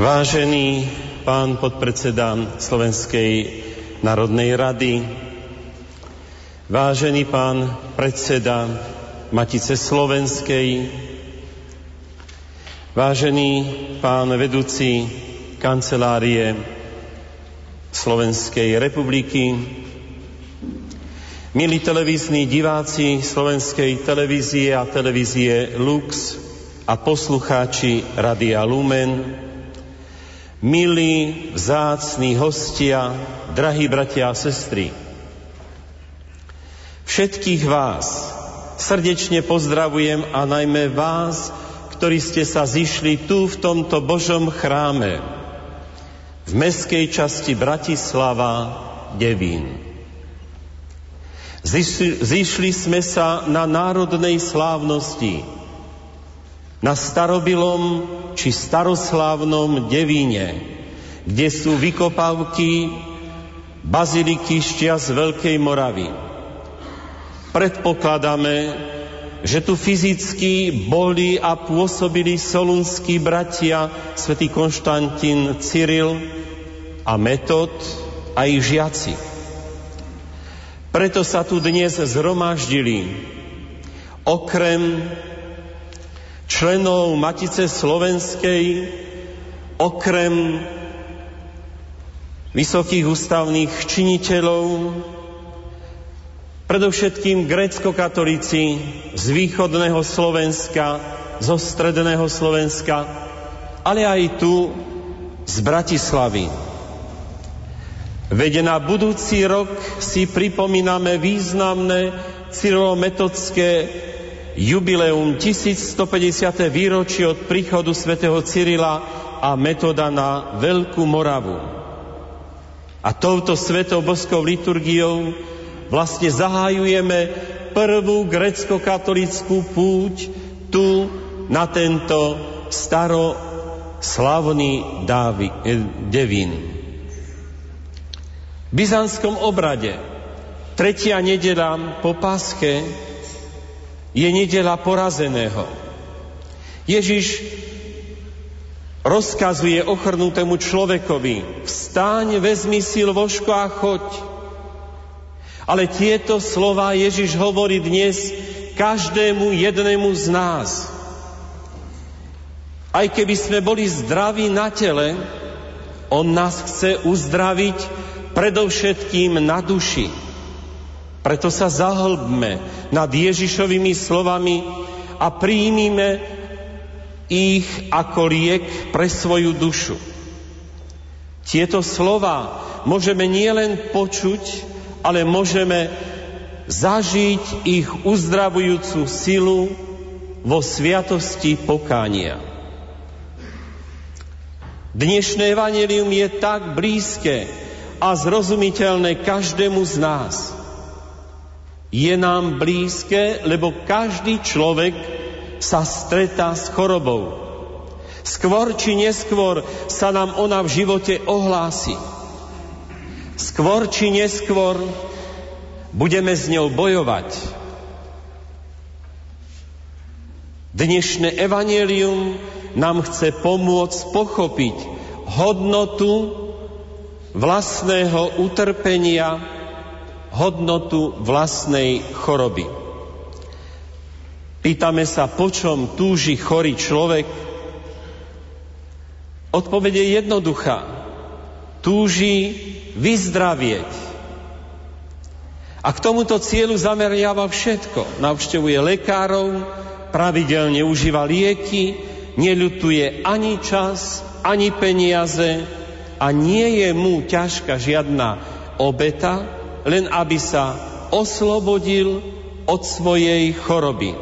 vážený pán podpredseda Slovenskej národnej rady, vážený pán predseda Matice Slovenskej, vážený pán vedúci kancelárie Slovenskej republiky, milí televízni diváci Slovenskej televízie a televízie Lux a poslucháči Radia Lumen, milí vzácní hostia, drahí bratia a sestry, všetkých vás, srdečne pozdravujem a najmä vás, ktorí ste sa zišli tu v tomto Božom chráme v meskej časti Bratislava Devín. Zišli, sme sa na národnej slávnosti, na starobilom či staroslávnom Devíne, kde sú vykopávky baziliky šťas Veľkej Moravy predpokladáme, že tu fyzicky boli a pôsobili solunskí bratia svätý Konštantín Cyril a Metod a ich žiaci. Preto sa tu dnes zhromaždili okrem členov Matice Slovenskej, okrem vysokých ústavných činiteľov, Predovšetkým grécko-katolíci z východného Slovenska, zo stredného Slovenska, ale aj tu z Bratislavy. Veď na budúci rok si pripomíname významné cyrilometodské jubileum 1150. výročie od príchodu svätého Cyrila a metoda na Veľkú Moravu. A touto svetou boskou liturgiou vlastne zahájujeme prvú grecko-katolickú púť tu na tento staroslavný Dávi, eh, Devín. V byzantskom obrade tretia nedela po páske je nedela porazeného. Ježiš rozkazuje ochrnutému človekovi, vstáň, vezmi si lvožko a choď. Ale tieto slova Ježiš hovorí dnes každému jednému z nás. Aj keby sme boli zdraví na tele, On nás chce uzdraviť predovšetkým na duši. Preto sa zahlbme nad Ježišovými slovami a príjmime ich ako liek pre svoju dušu. Tieto slova môžeme nielen počuť, ale môžeme zažiť ich uzdravujúcu silu vo sviatosti pokánia. Dnešné evanelium je tak blízke a zrozumiteľné každému z nás. Je nám blízke, lebo každý človek sa stretá s chorobou. Skôr či neskôr sa nám ona v živote ohlási. Skôr či neskôr budeme s ňou bojovať. Dnešné evanelium nám chce pomôcť pochopiť hodnotu vlastného utrpenia, hodnotu vlastnej choroby. Pýtame sa, po čom túži chorý človek? Odpovede je jednoduchá. Túži vyzdravieť. A k tomuto cieľu zameriava všetko. Navštevuje lekárov, pravidelne užíva lieky, neľutuje ani čas, ani peniaze a nie je mu ťažká žiadna obeta, len aby sa oslobodil od svojej choroby.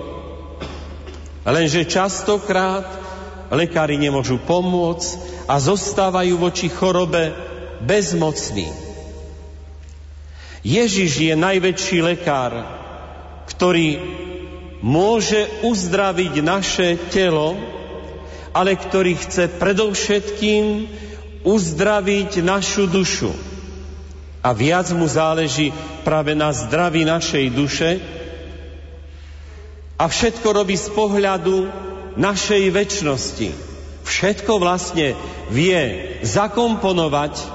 Lenže častokrát lekári nemôžu pomôcť a zostávajú voči chorobe bezmocní. Ježiš je najväčší lekár, ktorý môže uzdraviť naše telo, ale ktorý chce predovšetkým uzdraviť našu dušu. A viac mu záleží práve na zdraví našej duše, a všetko robí z pohľadu našej väčšnosti. Všetko vlastne vie zakomponovať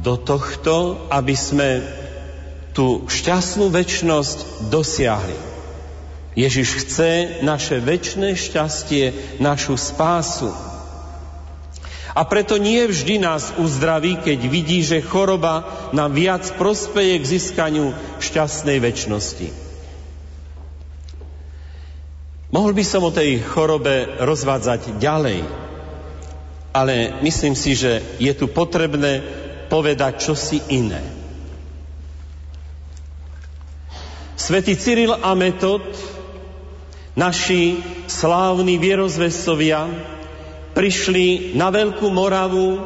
do tohto, aby sme tú šťastnú väčšnosť dosiahli. Ježiš chce naše väčšie šťastie, našu spásu. A preto nie vždy nás uzdraví, keď vidí, že choroba nám viac prospeje k získaniu šťastnej väčšnosti. Mohol by som o tej chorobe rozvádzať ďalej, ale myslím si, že je tu potrebné povedať čosi iné. Svetý Cyril a Metod, naši slávni vierozvesovia, prišli na Veľkú Moravu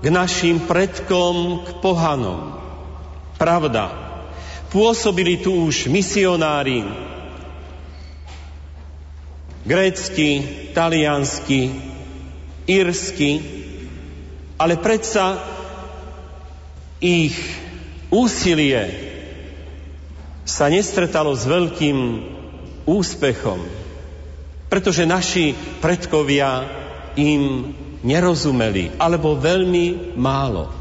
k našim predkom, k pohanom. Pravda, pôsobili tu už misionári, grécky, taliansky, írsky, ale predsa ich úsilie sa nestretalo s veľkým úspechom, pretože naši predkovia im nerozumeli, alebo veľmi málo.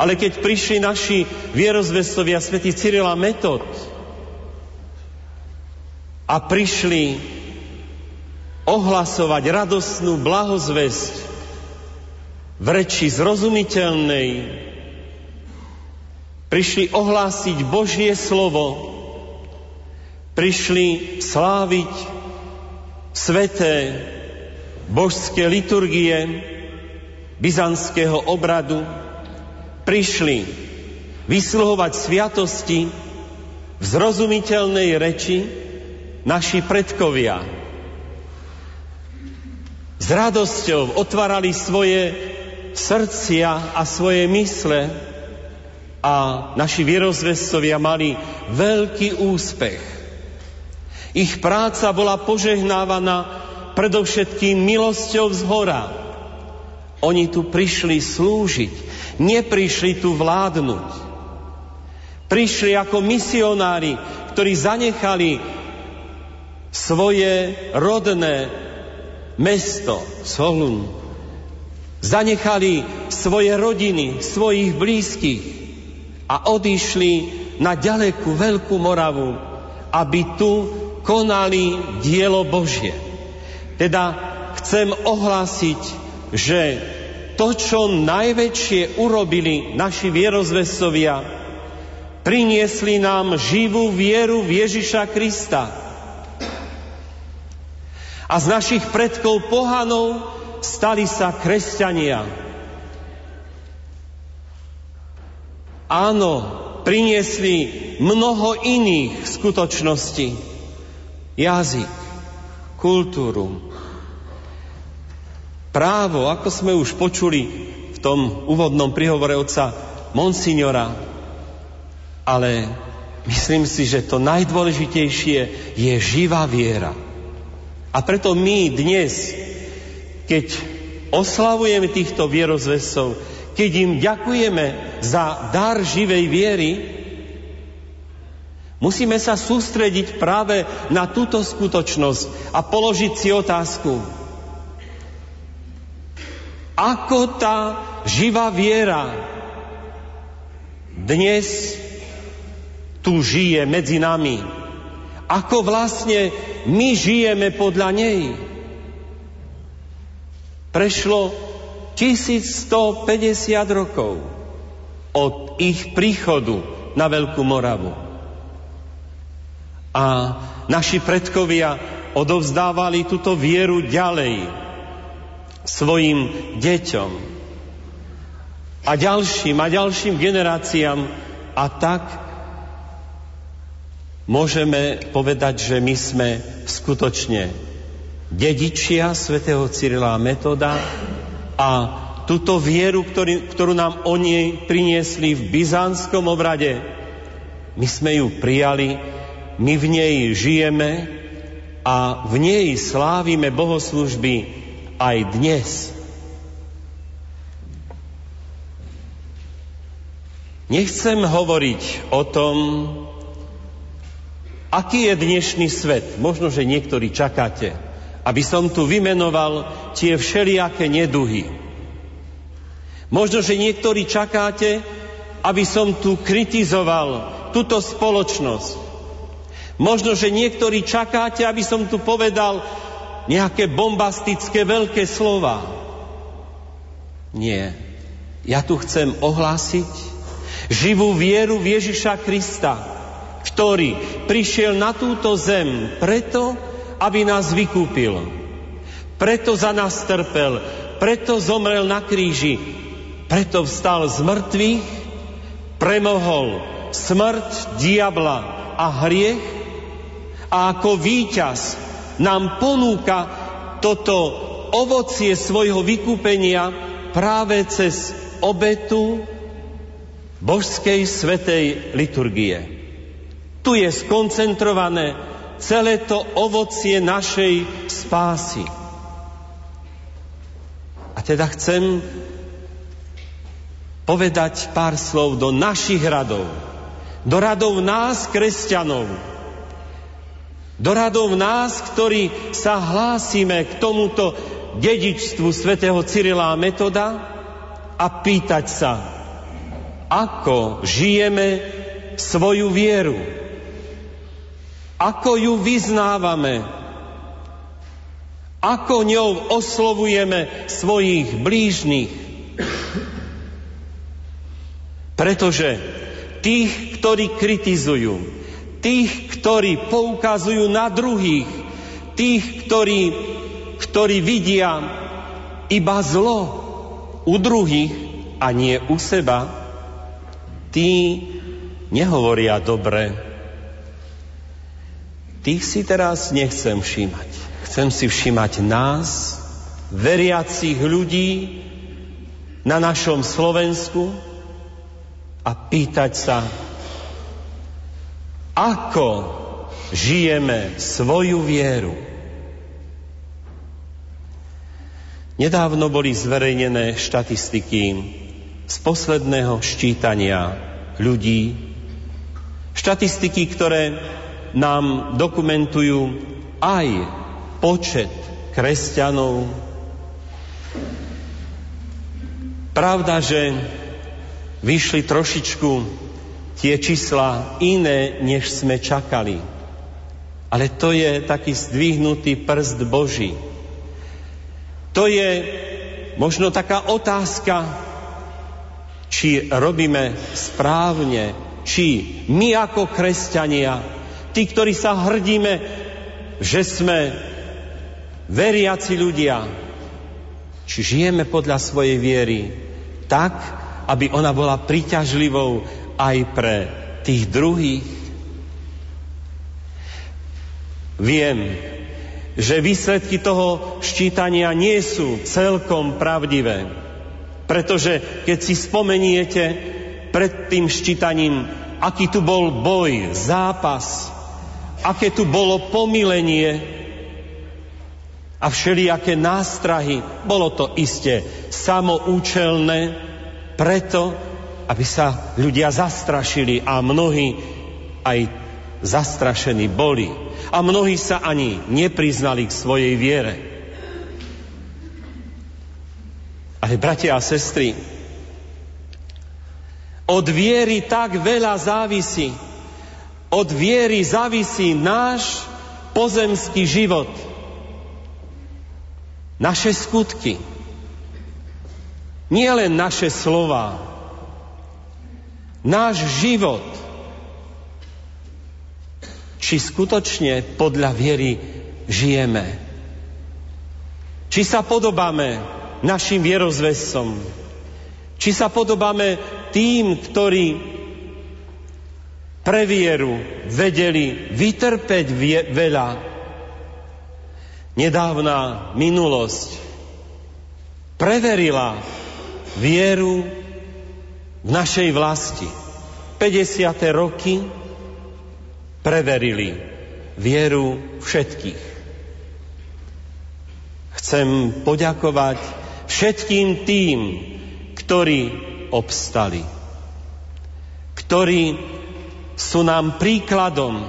Ale keď prišli naši vierozvestovia, svätý Cyril a Metod, a prišli ohlasovať radosnú blahozvesť v reči zrozumiteľnej, prišli ohlásiť Božie slovo, prišli sláviť sveté božské liturgie byzantského obradu, prišli vysluhovať sviatosti v zrozumiteľnej reči naši predkovia, s radosťou otvárali svoje srdcia a svoje mysle a naši vierozvestovia mali veľký úspech. Ich práca bola požehnávaná predovšetkým milosťou z hora. Oni tu prišli slúžiť, neprišli tu vládnuť. Prišli ako misionári, ktorí zanechali svoje rodné mesto Solun. Zanechali svoje rodiny, svojich blízkych a odišli na ďalekú Veľkú Moravu, aby tu konali dielo Božie. Teda chcem ohlásiť, že to, čo najväčšie urobili naši vierozvesovia, priniesli nám živú vieru v Ježiša Krista a z našich predkov pohanov stali sa kresťania. Áno, priniesli mnoho iných skutočností. Jazyk, kultúru, právo, ako sme už počuli v tom úvodnom prihovore otca Monsignora, ale myslím si, že to najdôležitejšie je živá viera. A preto my dnes, keď oslavujeme týchto vierozvesov, keď im ďakujeme za dar živej viery, musíme sa sústrediť práve na túto skutočnosť a položiť si otázku, ako tá živá viera dnes tu žije medzi nami. Ako vlastne my žijeme podľa nej. Prešlo 1150 rokov od ich príchodu na Veľkú Moravu. A naši predkovia odovzdávali túto vieru ďalej svojim deťom a ďalším a ďalším generáciám a tak môžeme povedať, že my sme skutočne dedičia svätého Cyrila a Metoda a túto vieru, ktorý, ktorú nám oni priniesli v byzantskom obrade, my sme ju prijali, my v nej žijeme a v nej slávime bohoslužby aj dnes. Nechcem hovoriť o tom, aký je dnešný svet. Možno, že niektorí čakáte, aby som tu vymenoval tie všelijaké neduhy. Možno, že niektorí čakáte, aby som tu kritizoval túto spoločnosť. Možno, že niektorí čakáte, aby som tu povedal, nejaké bombastické veľké slova. Nie. Ja tu chcem ohlásiť živú vieru v Ježiša Krista, ktorý prišiel na túto zem preto, aby nás vykúpil. Preto za nás trpel, preto zomrel na kríži, preto vstal z mŕtvych, premohol smrť, diabla a hriech a ako víťaz nám ponúka toto ovocie svojho vykúpenia práve cez obetu božskej svetej liturgie. Tu je skoncentrované celé to ovocie našej spásy. A teda chcem povedať pár slov do našich radov, do radov nás, kresťanov, do radov nás, ktorí sa hlásime k tomuto dedičstvu svätého Cyrila a Metoda a pýtať sa, ako žijeme svoju vieru, ako ju vyznávame, ako ňou oslovujeme svojich blížnych. Pretože tých, ktorí kritizujú, tých, ktorí poukazujú na druhých, tých, ktorí, ktorí vidia iba zlo u druhých a nie u seba, tí nehovoria dobre. Tých si teraz nechcem všímať. Chcem si všímať nás, veriacich ľudí na našom Slovensku a pýtať sa, ako žijeme svoju vieru. Nedávno boli zverejnené štatistiky z posledného ščítania ľudí. Štatistiky, ktoré nám dokumentujú aj počet kresťanov. Pravda, že vyšli trošičku tie čísla iné, než sme čakali. Ale to je taký zdvihnutý prst Boží. To je možno taká otázka, či robíme správne, či my ako kresťania, tí, ktorí sa hrdíme, že sme veriaci ľudia, či žijeme podľa svojej viery tak, aby ona bola príťažlivou aj pre tých druhých? Viem, že výsledky toho ščítania nie sú celkom pravdivé. Pretože keď si spomeniete pred tým ščítaním, aký tu bol boj, zápas, aké tu bolo pomilenie a všelijaké nástrahy, bolo to iste samoučelné, preto, aby sa ľudia zastrašili a mnohí aj zastrašení boli a mnohí sa ani nepriznali k svojej viere. Ale bratia a sestry, od viery tak veľa závisí. Od viery závisí náš pozemský život. Naše skutky. Nie len naše slova. Náš život či skutočne podľa viery žijeme. Či sa podobáme našim vierozvesom. Či sa podobáme tým, ktorí pre vieru vedeli vytrpeť vie- veľa. Nedávna minulosť preverila vieru v našej vlasti. 50. roky preverili vieru všetkých. Chcem poďakovať všetkým tým, ktorí obstali, ktorí sú nám príkladom.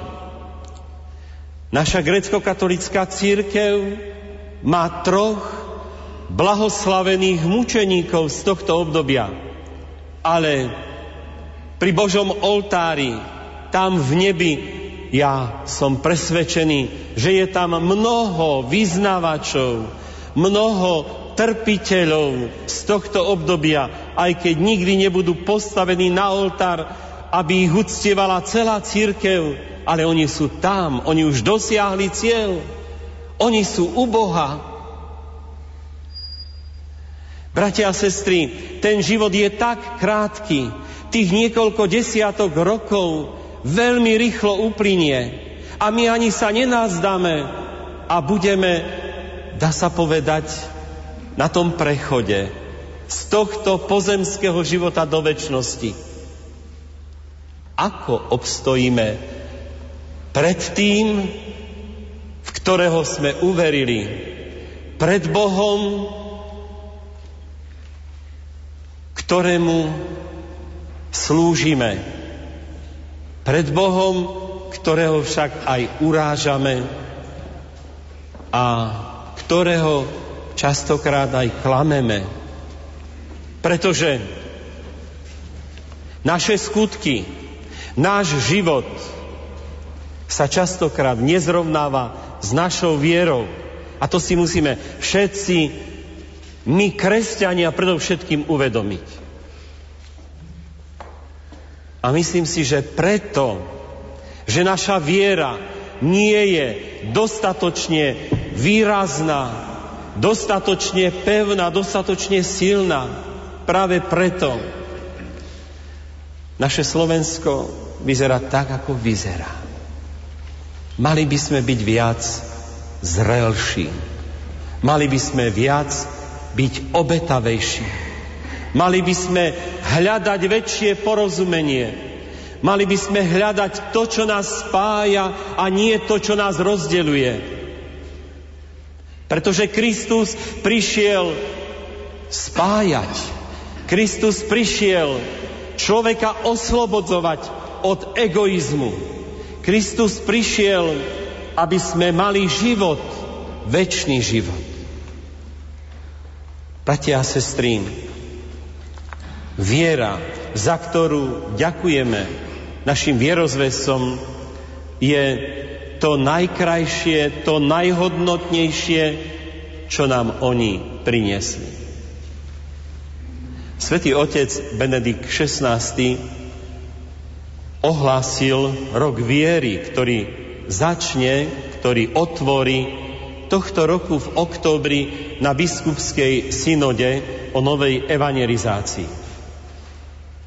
Naša grecko-katolická církev má troch blahoslavených mučeníkov z tohto obdobia, ale pri Božom oltári, tam v nebi, ja som presvedčený, že je tam mnoho vyznávačov, mnoho trpiteľov z tohto obdobia, aj keď nikdy nebudú postavení na oltár, aby ich uctievala celá církev, ale oni sú tam, oni už dosiahli cieľ. Oni sú u Boha. Bratia a sestry, ten život je tak krátky, tých niekoľko desiatok rokov, veľmi rýchlo uplynie a my ani sa nenazdáme a budeme, dá sa povedať, na tom prechode z tohto pozemského života do väčšnosti. Ako obstojíme pred tým, v ktorého sme uverili, pred Bohom, ktorému slúžime pred Bohom, ktorého však aj urážame a ktorého častokrát aj klameme. Pretože naše skutky, náš život sa častokrát nezrovnáva s našou vierou. A to si musíme všetci my, kresťania, predovšetkým uvedomiť. A myslím si, že preto, že naša viera nie je dostatočne výrazná, dostatočne pevná, dostatočne silná, práve preto naše Slovensko vyzerá tak, ako vyzerá. Mali by sme byť viac zrelší. Mali by sme viac byť obetavejší. Mali by sme hľadať väčšie porozumenie. Mali by sme hľadať to, čo nás spája a nie to, čo nás rozdeluje. Pretože Kristus prišiel spájať. Kristus prišiel človeka oslobodzovať od egoizmu. Kristus prišiel, aby sme mali život, väčší život. Bratia a sestry, Viera, za ktorú ďakujeme našim vierozvesom, je to najkrajšie, to najhodnotnejšie, čo nám oni priniesli. Svetý otec Benedikt XVI ohlásil rok viery, ktorý začne, ktorý otvorí tohto roku v októbri na biskupskej synode o novej evangelizácii.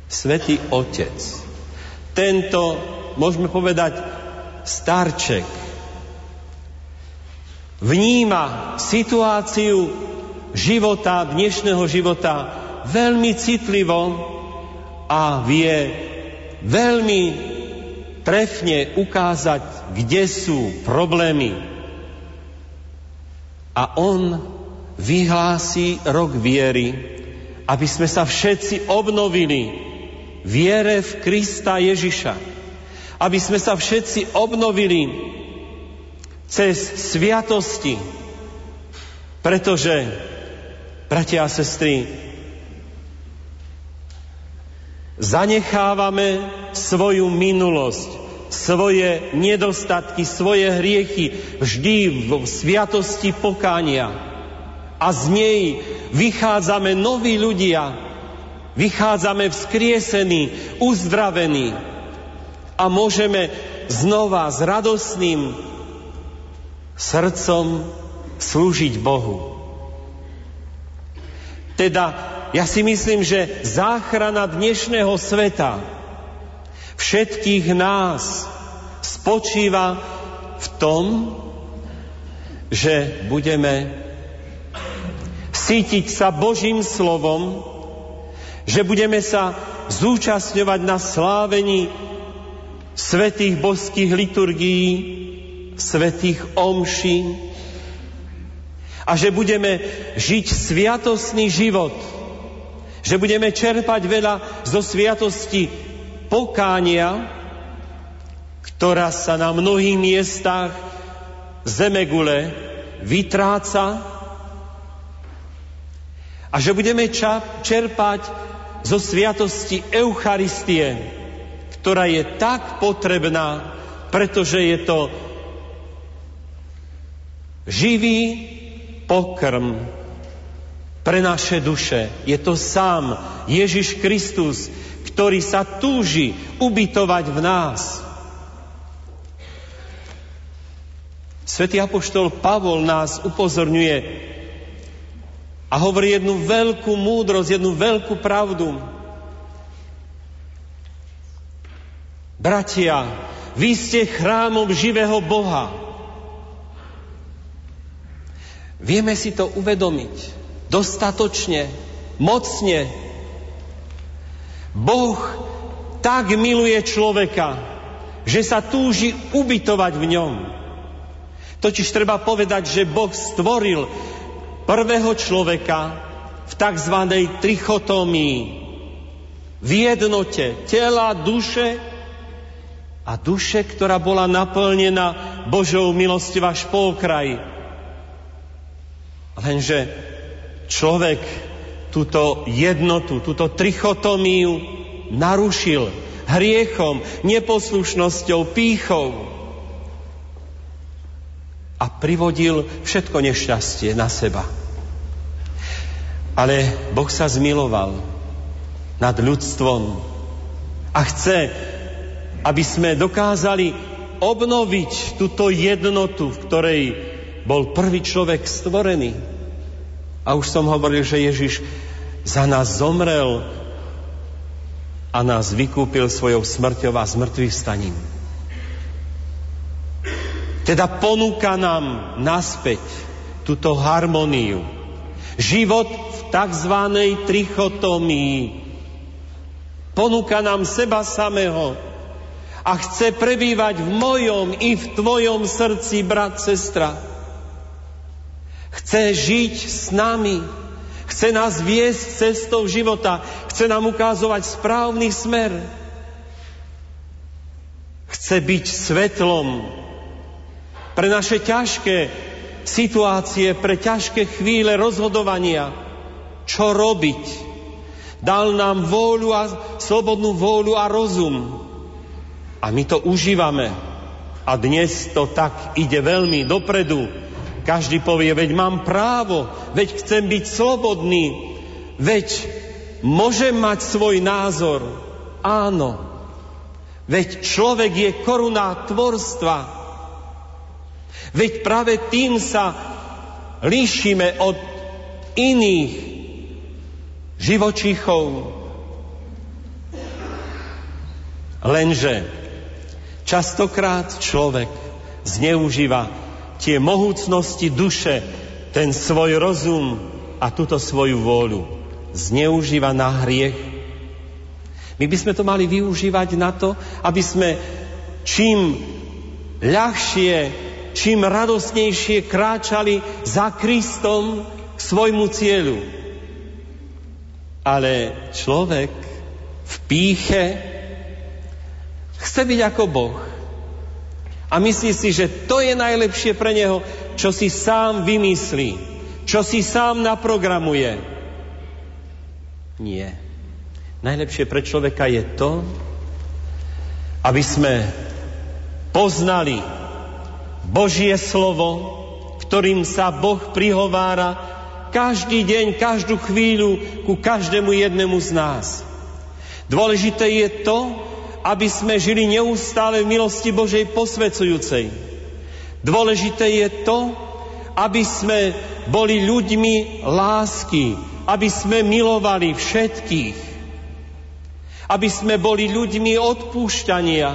Svetý Otec tento, môžeme povedať, starček vníma situáciu života, dnešného života veľmi citlivo a vie veľmi trefne ukázať, kde sú problémy. A on vyhlási rok viery, aby sme sa všetci obnovili viere v Krista Ježiša. Aby sme sa všetci obnovili cez sviatosti, pretože, bratia a sestry, zanechávame svoju minulosť, svoje nedostatky, svoje hriechy vždy v sviatosti pokánia. A z nej vychádzame noví ľudia, vychádzame vzkriesení, uzdravení a môžeme znova s radosným srdcom slúžiť Bohu. Teda ja si myslím, že záchrana dnešného sveta všetkých nás spočíva v tom, že budeme sítiť sa Božím slovom, že budeme sa zúčastňovať na slávení svetých božských liturgií, svetých omší a že budeme žiť sviatosný život, že budeme čerpať veľa zo sviatosti pokánia, ktorá sa na mnohých miestach zemegule vytráca a že budeme čerpať zo sviatosti Eucharistie, ktorá je tak potrebná, pretože je to živý pokrm pre naše duše. Je to sám Ježiš Kristus, ktorý sa túži ubytovať v nás. Svetý apoštol Pavol nás upozorňuje a hovorí jednu veľkú múdrosť, jednu veľkú pravdu. Bratia, vy ste chrámom živého Boha. Vieme si to uvedomiť dostatočne, mocne. Boh tak miluje človeka, že sa túži ubytovať v ňom. Totiž treba povedať, že Boh stvoril prvého človeka v tzv. trichotomii, v jednote tela, duše a duše, ktorá bola naplnená Božou milosťou až po okraji Lenže človek túto jednotu, túto trichotomiu narušil hriechom, neposlušnosťou, pýchou a privodil všetko nešťastie na seba. Ale Boh sa zmiloval nad ľudstvom a chce, aby sme dokázali obnoviť túto jednotu, v ktorej bol prvý človek stvorený. A už som hovoril, že Ježiš za nás zomrel a nás vykúpil svojou smrťou a zmrtvých staním. Teda ponúka nám naspäť túto harmóniu. Život v tzv. trichotomii. Ponúka nám seba samého a chce prebývať v mojom i v tvojom srdci, brat, sestra. Chce žiť s nami. Chce nás viesť cestou života. Chce nám ukázovať správny smer. Chce byť svetlom pre naše ťažké situácie, pre ťažké chvíle rozhodovania. Čo robiť? Dal nám vôľu a slobodnú vôľu a rozum. A my to užívame. A dnes to tak ide veľmi dopredu každý povie, veď mám právo, veď chcem byť slobodný, veď môžem mať svoj názor. Áno, veď človek je koruna tvorstva. Veď práve tým sa líšime od iných živočíchov. Lenže častokrát človek zneužíva tie mohúcnosti duše, ten svoj rozum a túto svoju vôľu. Zneužíva na hriech. My by sme to mali využívať na to, aby sme čím ľahšie, čím radosnejšie kráčali za Kristom k svojmu cieľu. Ale človek v píche chce byť ako Boh. A myslí si, že to je najlepšie pre neho, čo si sám vymyslí, čo si sám naprogramuje. Nie. Najlepšie pre človeka je to, aby sme poznali Božie slovo, ktorým sa Boh prihovára každý deň, každú chvíľu ku každému jednému z nás. Dôležité je to, aby sme žili neustále v milosti Božej posvecujúcej. Dôležité je to, aby sme boli ľuďmi lásky, aby sme milovali všetkých, aby sme boli ľuďmi odpúšťania,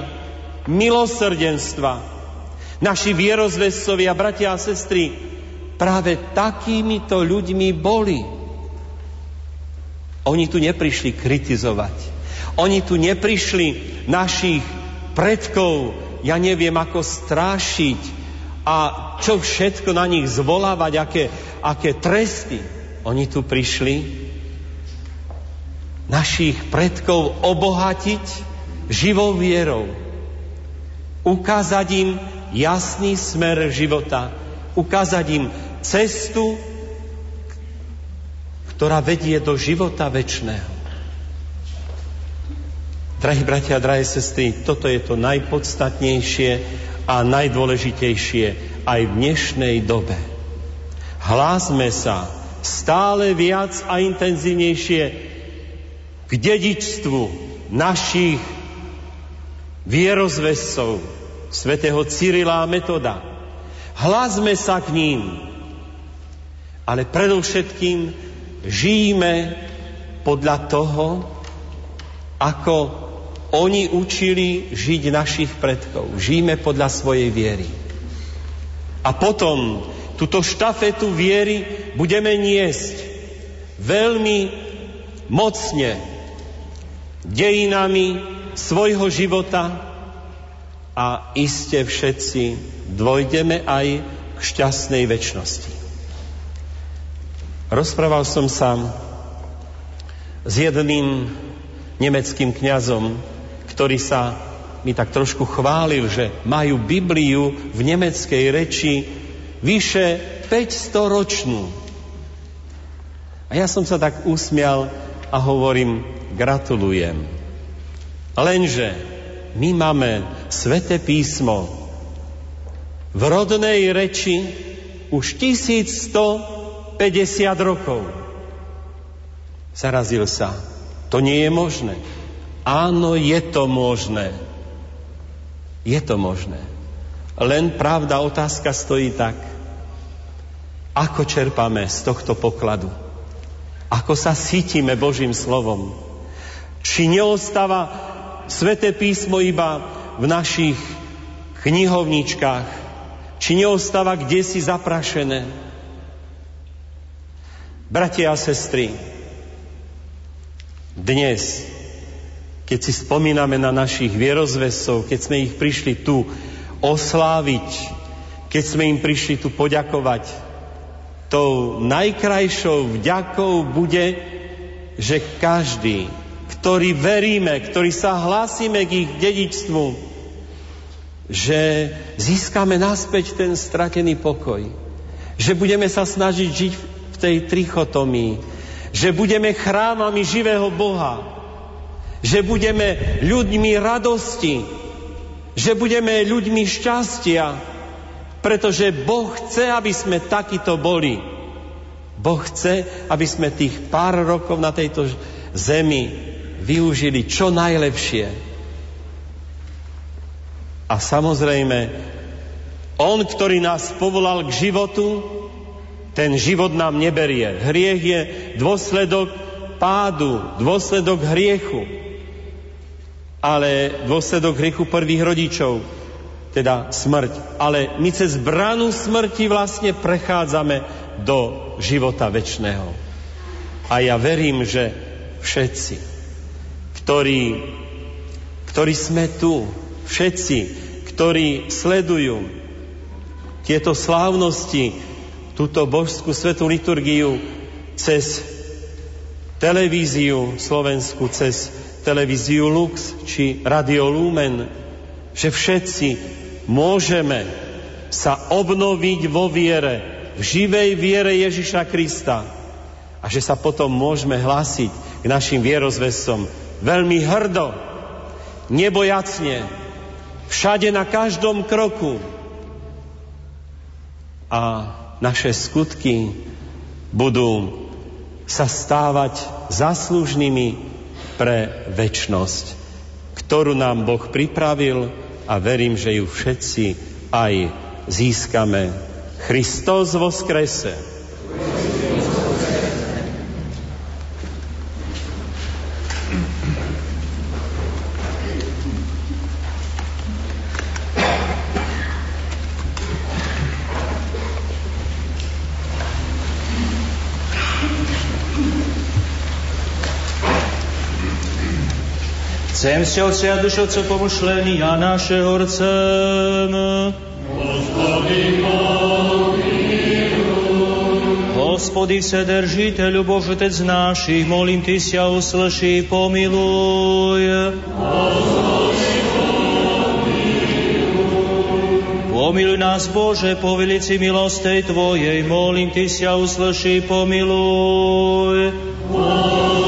milosrdenstva. Naši vierozvescovia, bratia a sestry, práve takýmito ľuďmi boli. Oni tu neprišli kritizovať. Oni tu neprišli našich predkov, ja neviem, ako strášiť a čo všetko na nich zvolávať, aké, aké tresty. Oni tu prišli našich predkov obohatiť živou vierou. Ukázať im jasný smer života. Ukázať im cestu, ktorá vedie do života väčšného. Drahí bratia a drahé sestry, toto je to najpodstatnejšie a najdôležitejšie aj v dnešnej dobe. Hlásme sa stále viac a intenzívnejšie k dedičstvu našich vierozvescov, svätého Cyrila a Metoda. Hlásme sa k ním, ale predovšetkým žijeme podľa toho, ako oni učili žiť našich predkov. Žijeme podľa svojej viery. A potom túto štafetu viery budeme niesť veľmi mocne dejinami svojho života a iste všetci dvojdeme aj k šťastnej väčšnosti. Rozprával som sa s jedným nemeckým kňazom, ktorý sa mi tak trošku chválil, že majú Bibliu v nemeckej reči vyše 500 ročnú. A ja som sa tak usmial a hovorím, gratulujem. Lenže my máme svete písmo v rodnej reči už 1150 rokov. Zarazil sa. To nie je možné. Áno, je to možné. Je to možné. Len pravda, otázka stojí tak. Ako čerpame z tohto pokladu? Ako sa cítime Božím slovom? Či neostáva Sveté písmo iba v našich knihovničkách? Či neostáva kde si zaprašené? Bratia a sestry, dnes keď si spomíname na našich vierozvesov, keď sme ich prišli tu osláviť, keď sme im prišli tu poďakovať, tou najkrajšou vďakou bude, že každý, ktorý veríme, ktorý sa hlásime k ich dedičstvu, že získame naspäť ten stratený pokoj. Že budeme sa snažiť žiť v tej trichotomii. Že budeme chrámami živého Boha že budeme ľuďmi radosti, že budeme ľuďmi šťastia, pretože Boh chce, aby sme takíto boli. Boh chce, aby sme tých pár rokov na tejto zemi využili čo najlepšie. A samozrejme, On, ktorý nás povolal k životu, ten život nám neberie. Hriech je dôsledok pádu, dôsledok hriechu. Ale dôsledok hriechu prvých rodičov, teda smrť. Ale my cez branu smrti vlastne prechádzame do života väčšného. A ja verím, že všetci, ktorí, ktorí sme tu, všetci, ktorí sledujú tieto slávnosti, túto božskú svetú liturgiu cez televíziu Slovensku, cez televíziu Lux či Radio Lumen, že všetci môžeme sa obnoviť vo viere, v živej viere Ježiša Krista a že sa potom môžeme hlásiť k našim vierozvesom veľmi hrdo, nebojacne, všade na každom kroku. A naše skutky budú sa stávať zaslužnými pre väčnosť, ktorú nám Boh pripravil a verím, že ju všetci aj získame. Voskrese. Chcem Nesťovce a dušovco pomušlení a naše horcem. Gospodin Hospody se držiteľu Božetec našich, molím Ty sia uslyší, pomiluj. Pomiluj nás, Bože, po velici milostej Tvojej, molím Ty sia uslyší, pomiluj. Pomiluj.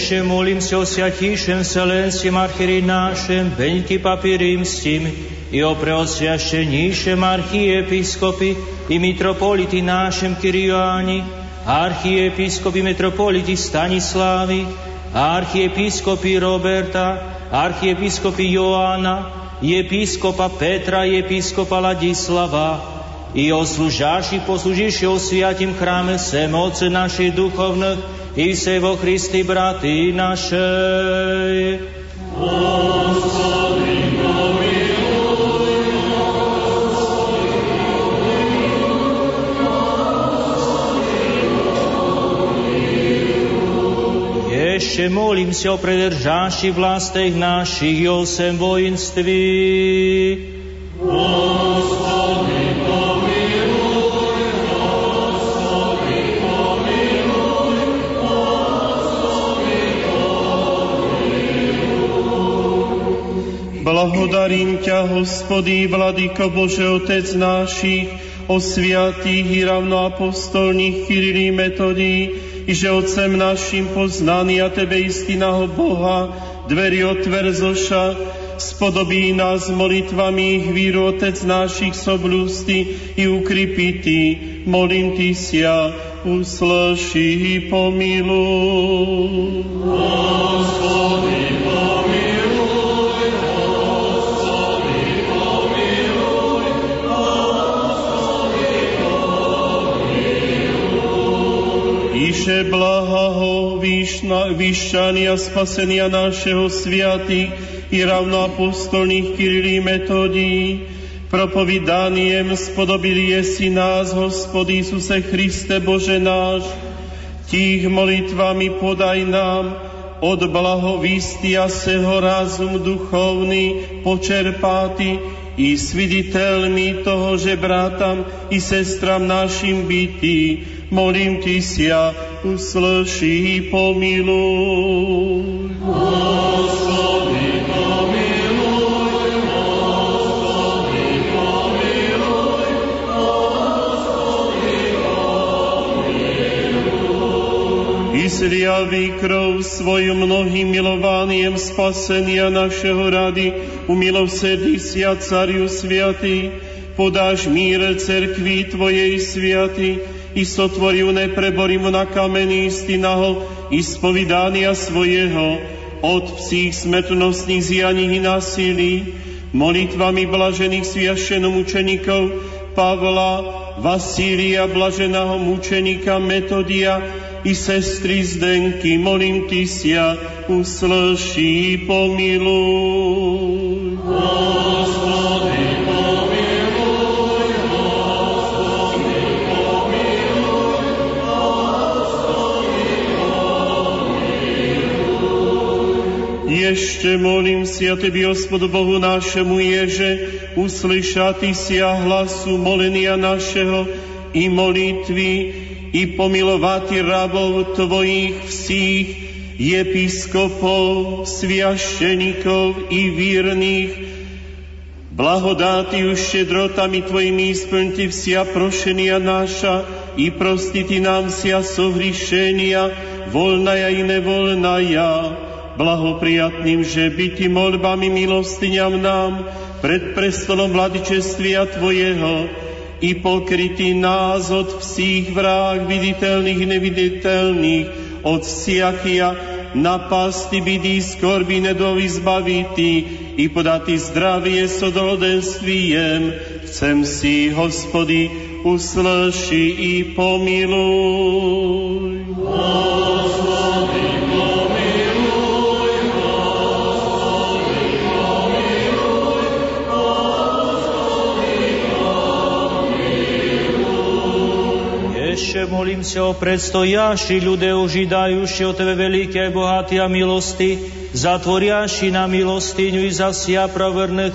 Еще молимся о святейшем Вселенском архиере нашем, Беньке Папе Римским, и о преосвященнейшем архиепископе и митрополите нашем Кириане, архиепископе митрополите Станислави, архиепископе Роберта, архиепископе Иоанна, епископа Петра, епископа Ладислава, и о служащих, послуживших о святим храме всем Отце наших духовных, i se vo Christi, braty našej. Господи, Ešte molím sa o predržáši vlastech našich i osem vojenství. Gospodi, Blahodarím ťa, hospodí, vladyko Bože, Otec nášich, o sviatých i ravnoapostolných Kirilí metodí, i že Otcem našim poznaný a Tebe istinaho Boha, dveri otverzoša, spodobí nás molitvami ich víru Otec našich soblústy i ukrypitý, molím Ty sia, uslyší i pomiluj. Gospodi, Iše blahaho výšna, výšťania spasenia našeho sviaty i ravnoapostolných Kirilí metodí, propovidaniem spodobili jesi nás, Hospod Isuse Christe Bože náš, tých molitvami podaj nám od blahovistia seho razum duchovný počerpáty i sviditeľmi toho, že bratam i sestram našim bytí, molím Ty sia, uslyší pomiluj. Gospodi, pomiluj, Gospodi, pomiluj, Gospodi, pomiluj. I zliaví krov svoju mnohým milovaniem spasenia našeho rady, umilosrdí sia, Cariu sviatý, podáš mír cerkví Tvojej sviaty i sotvoril nepreborimo na kamení istinaho i spovidania svojeho od psích smetnostných zjaní i násilí, molitvami blažených sviašenom učeníkov Pavla, Vasília, blaženého mučenika Metodia i sestry Zdenky, molím Ty sia, uslší, pomiluj. Ešte molím si a Tebi, Gospodu Bohu našemu Ježe, uslyša Ty si a hlasu molenia našeho i molitvy i pomilovati rabov Tvojich vsích, episkopov, sviašenikov i vírnych, blahodáty už šedrotami Tvojimi isplňte vsia prošenia naša i prostiti nám sia sohrišenia, voľnaja i nevoľnaja, blahoprijatným, že byti molbami milostiňam nám pred prestolom vladičestvia Tvojeho i pokrytý nás od vších vráh viditeľných neviditeľných, od siachia na pasty bydí skorby nedovi zbavitý i podatý zdravie sodoldenstvíjem. Chcem si, hospody, uslyši i pomiluj. Hospody. Molím se o predstojaši ljude užidajuši od Tebe velike bohatija milosti, zatvorjaši na milostinju i za sja pravrne.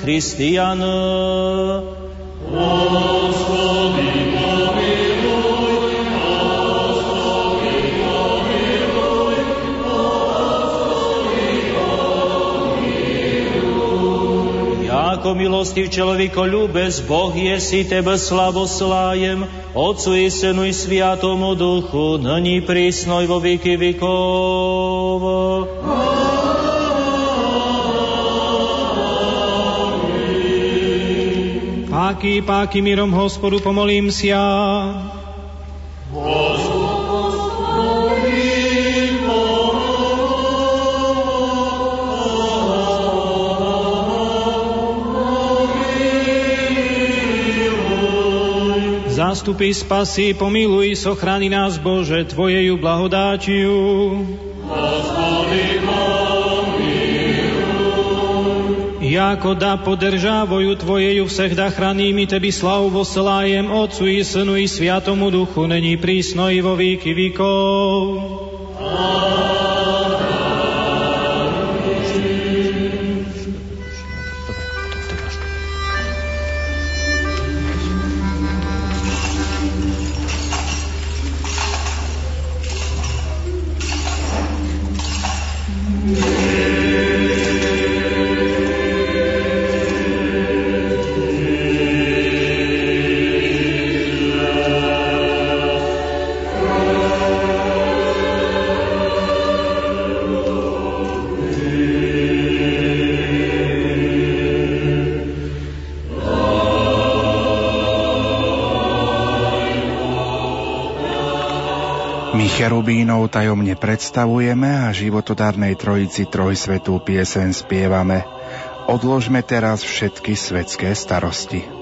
Amen. Ako milostiv človeko ľúbez, Boh je si Tebe slavoslájem, Otcu i Synu i Sviatomu Duchu, nyní prísno i vo veky vekov. Páky, páky, mirom hospodu pomolím sa. zástupy spasy, pomiluj, sochrani nás, Bože, Tvojeju blahodáčiu. Jako da podržávajú Tvojeju всегда храними Tebi slavu voselájem Otcu i Synu i Sviatomu Duchu, není prísno i vo výky výkov. Amen. Cherubínov tajomne predstavujeme a životodárnej trojici trojsvetú piesen spievame. Odložme teraz všetky svetské starosti.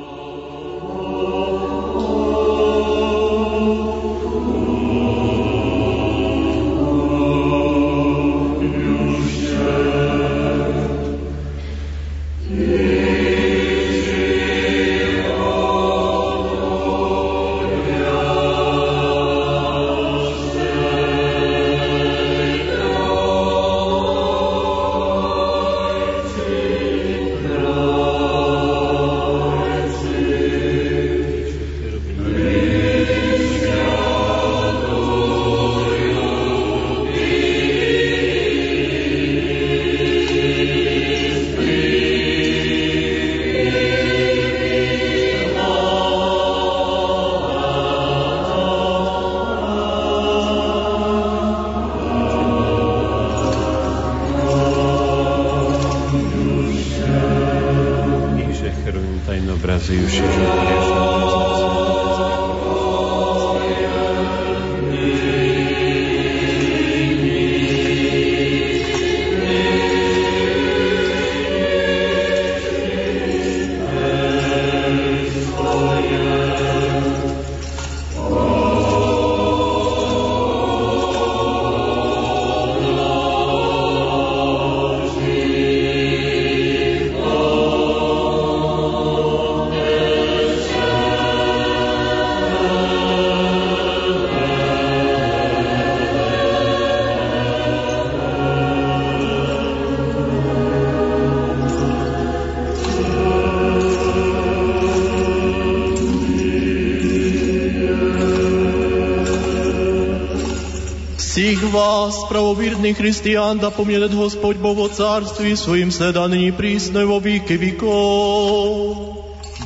правовірний християн, да пом'янет Господь Бог во царстві своїм седа нині прісно й во віки віков.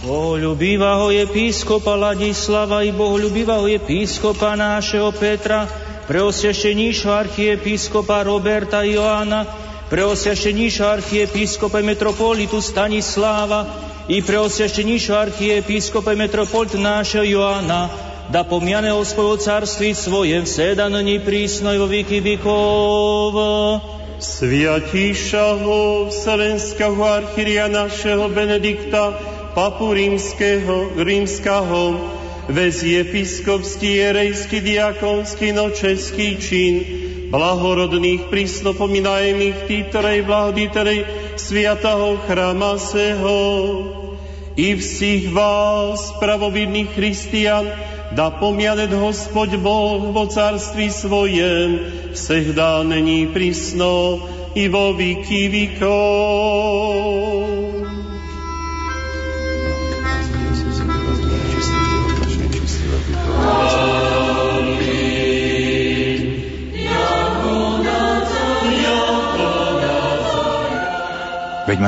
Bohľubivého episkopa Ladislava i bohľubivého episkopa nášeho Petra, preosvešteníšho archiepiskopa Roberta Joana, preosvešteníšho archiepiskopa metropolitu Stanisláva i preosvešteníšho archiepiskopa metropolitu nášeho Joana, da pomiane o svojho carství svojem sedaní prísnoj vo výky vykov. Sviatíšaho Vselenského archiria našeho Benedikta, papu rímskeho, rímskaho, väz episkopský, jerejský, diakonský, no český čin, blahorodných prísnopomínajených títerej, blahodíterej sviataho chrama seho. I všich vás, pravovidných christian, da pomianet Hospod Boh vo carství svojem, dá není prísno i vo výky výkov.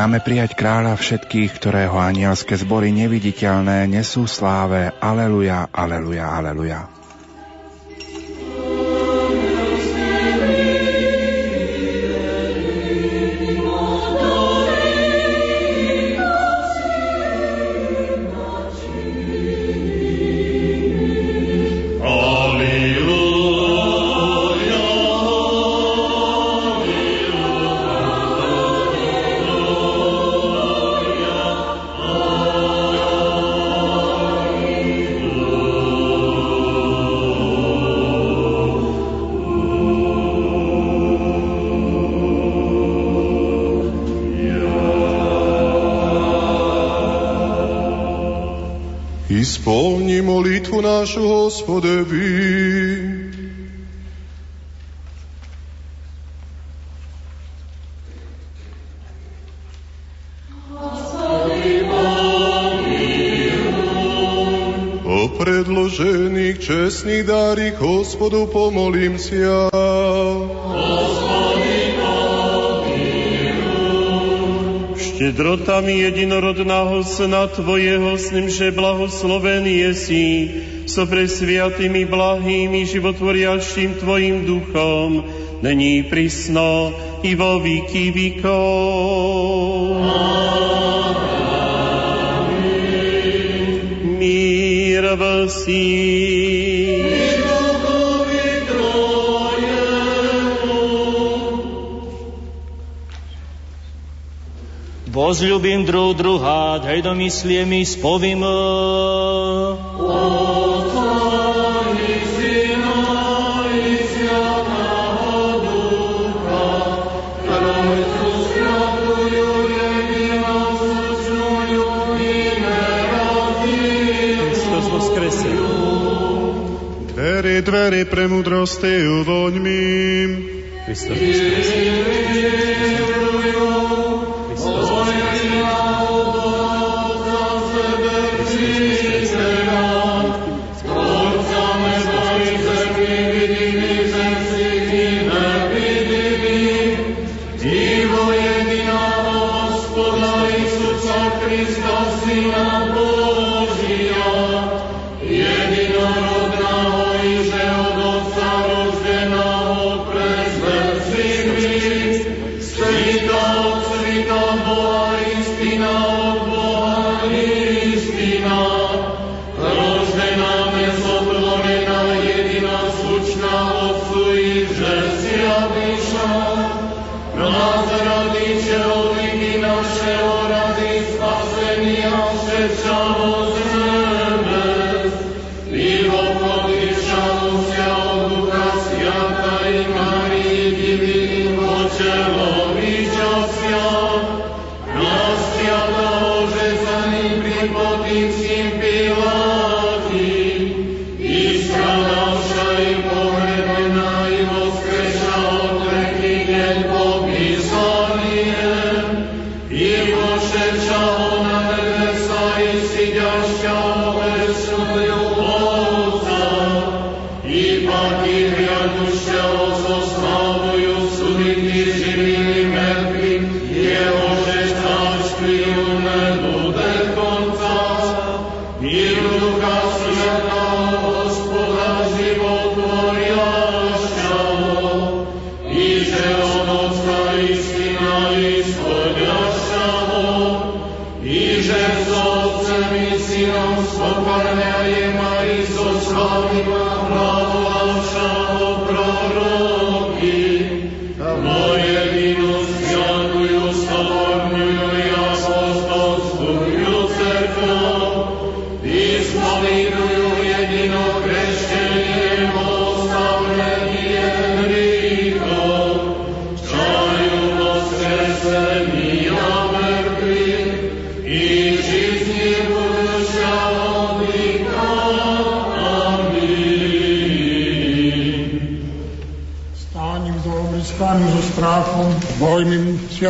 Máme prijať kráľa všetkých, ktorého anielské zbory neviditeľné nesú sláve. Aleluja, aleluja, aleluja. Hospodu pomolím si ja. Štedrotami jednorodného sna Tvojho snemže blahoslovený si so pre blahými životvoriačným Tvojim duchom, není prísno i vo výky. Mír v síle. Возлюбим друг друга, дай домислием и сповим. Dvere, dvere premudrosti uvoňmi. Kristus, Kristus.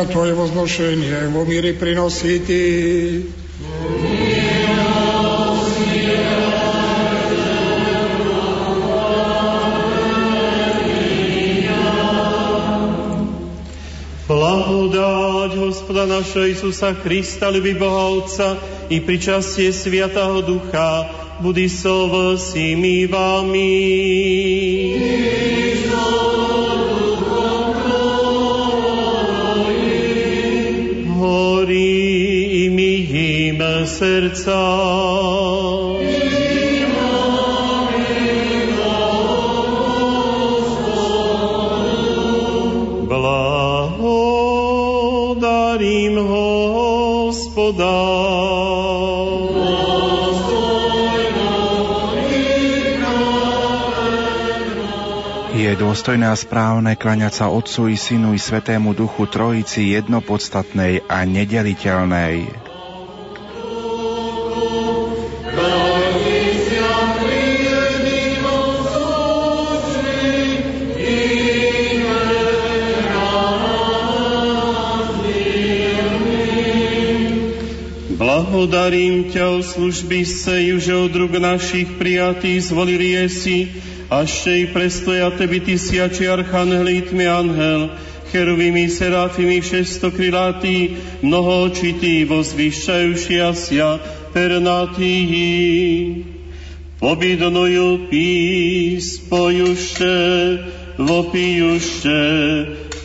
bojmi sviatoje возnošenie, vo míry prinosíti. Blahodať Hospoda našho Isusa Krista, ľubí Boha Otca i pričastie Sviatého Ducha, budi so vsimi vami. Dôstojné a správne klaňať sa Otcu i Synu i Svetému Duchu Trojici jednopodstatnej a nedeliteľnej. Blahodarím ťa o služby seju, že od ruk našich prijatých zvolili jesi, a še i prestoja tebi tisiači archangelitmi angel, cheruvimi serafimi šestokrilatí, mnoho očití, vozvyšťajúšia sia pernatí. Pobidnuju pís, pojuše, vopijuše,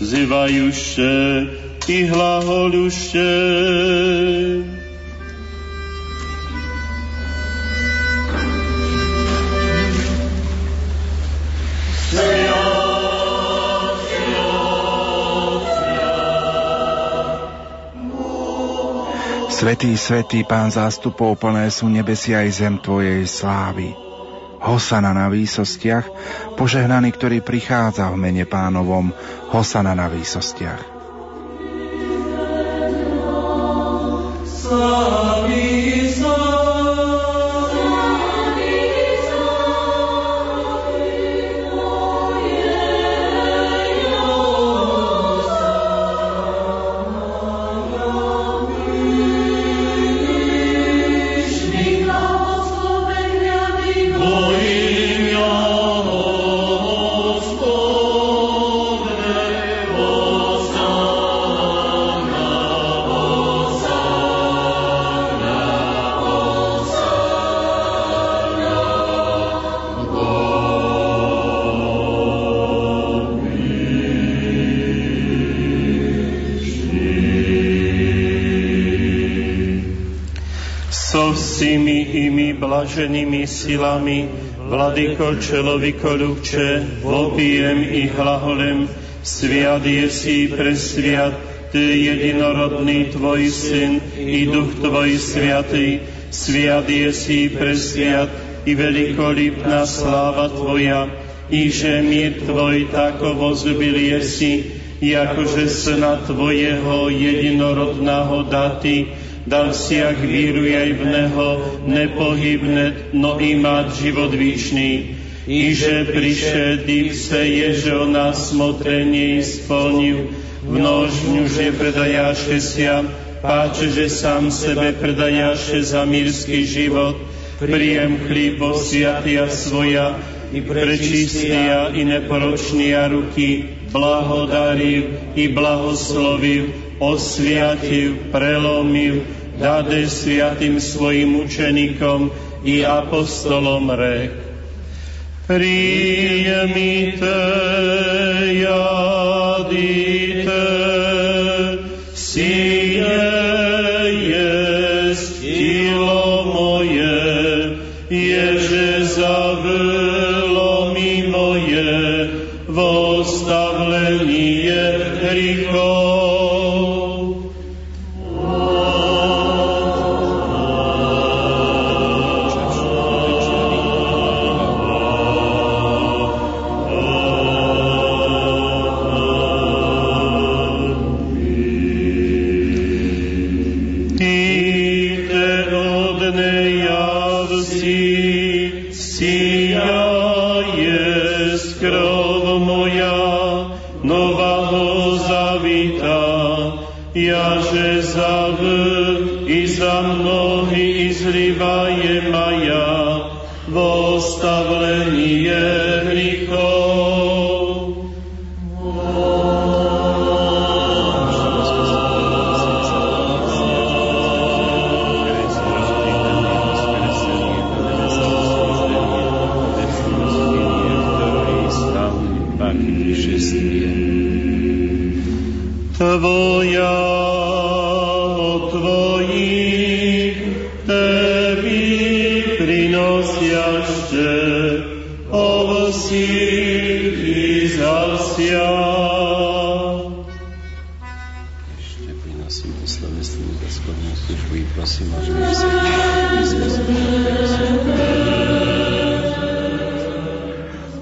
zivajuše i hlaholuše. Svetý, svetý Pán zástupov, plné sú nebesia aj zem Tvojej slávy. Hosana na výsostiach, požehnaný, ktorý prichádza v mene pánovom, Hosana na výsostiach. Blaženými silami, Vladyko čelovi kolúče, vopijem i hlaholem, sviat je si presviat, Ty jedinorodný Tvoj Syn i Duch Tvoj Sviatý, sviat je si presviat i velikolipná sláva Tvoja, i že mír Tvoj tako vozbil je si, i akože Syna Tvojeho jedinorodného daty, dal si jak víru jej v Neho nepohybne, no i mať život výšný. I že prišedí se Ježo na smotrenie splnil, v nožňu, že predajaše sia, páče, že sám sebe predajaše za mírsky život, príjem chlibo sviatia svoja, i prečistia i neporočnia ruky, blahodariv i blahosloviv, osviativ, prelomil, dade sviatým svojim učenikom i apostolom rek. Príjemite, jadite,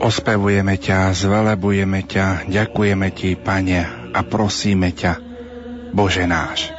Ospevujeme ťa, zvelebujeme ťa, ďakujeme ti, Pane, a prosíme ťa, Bože náš.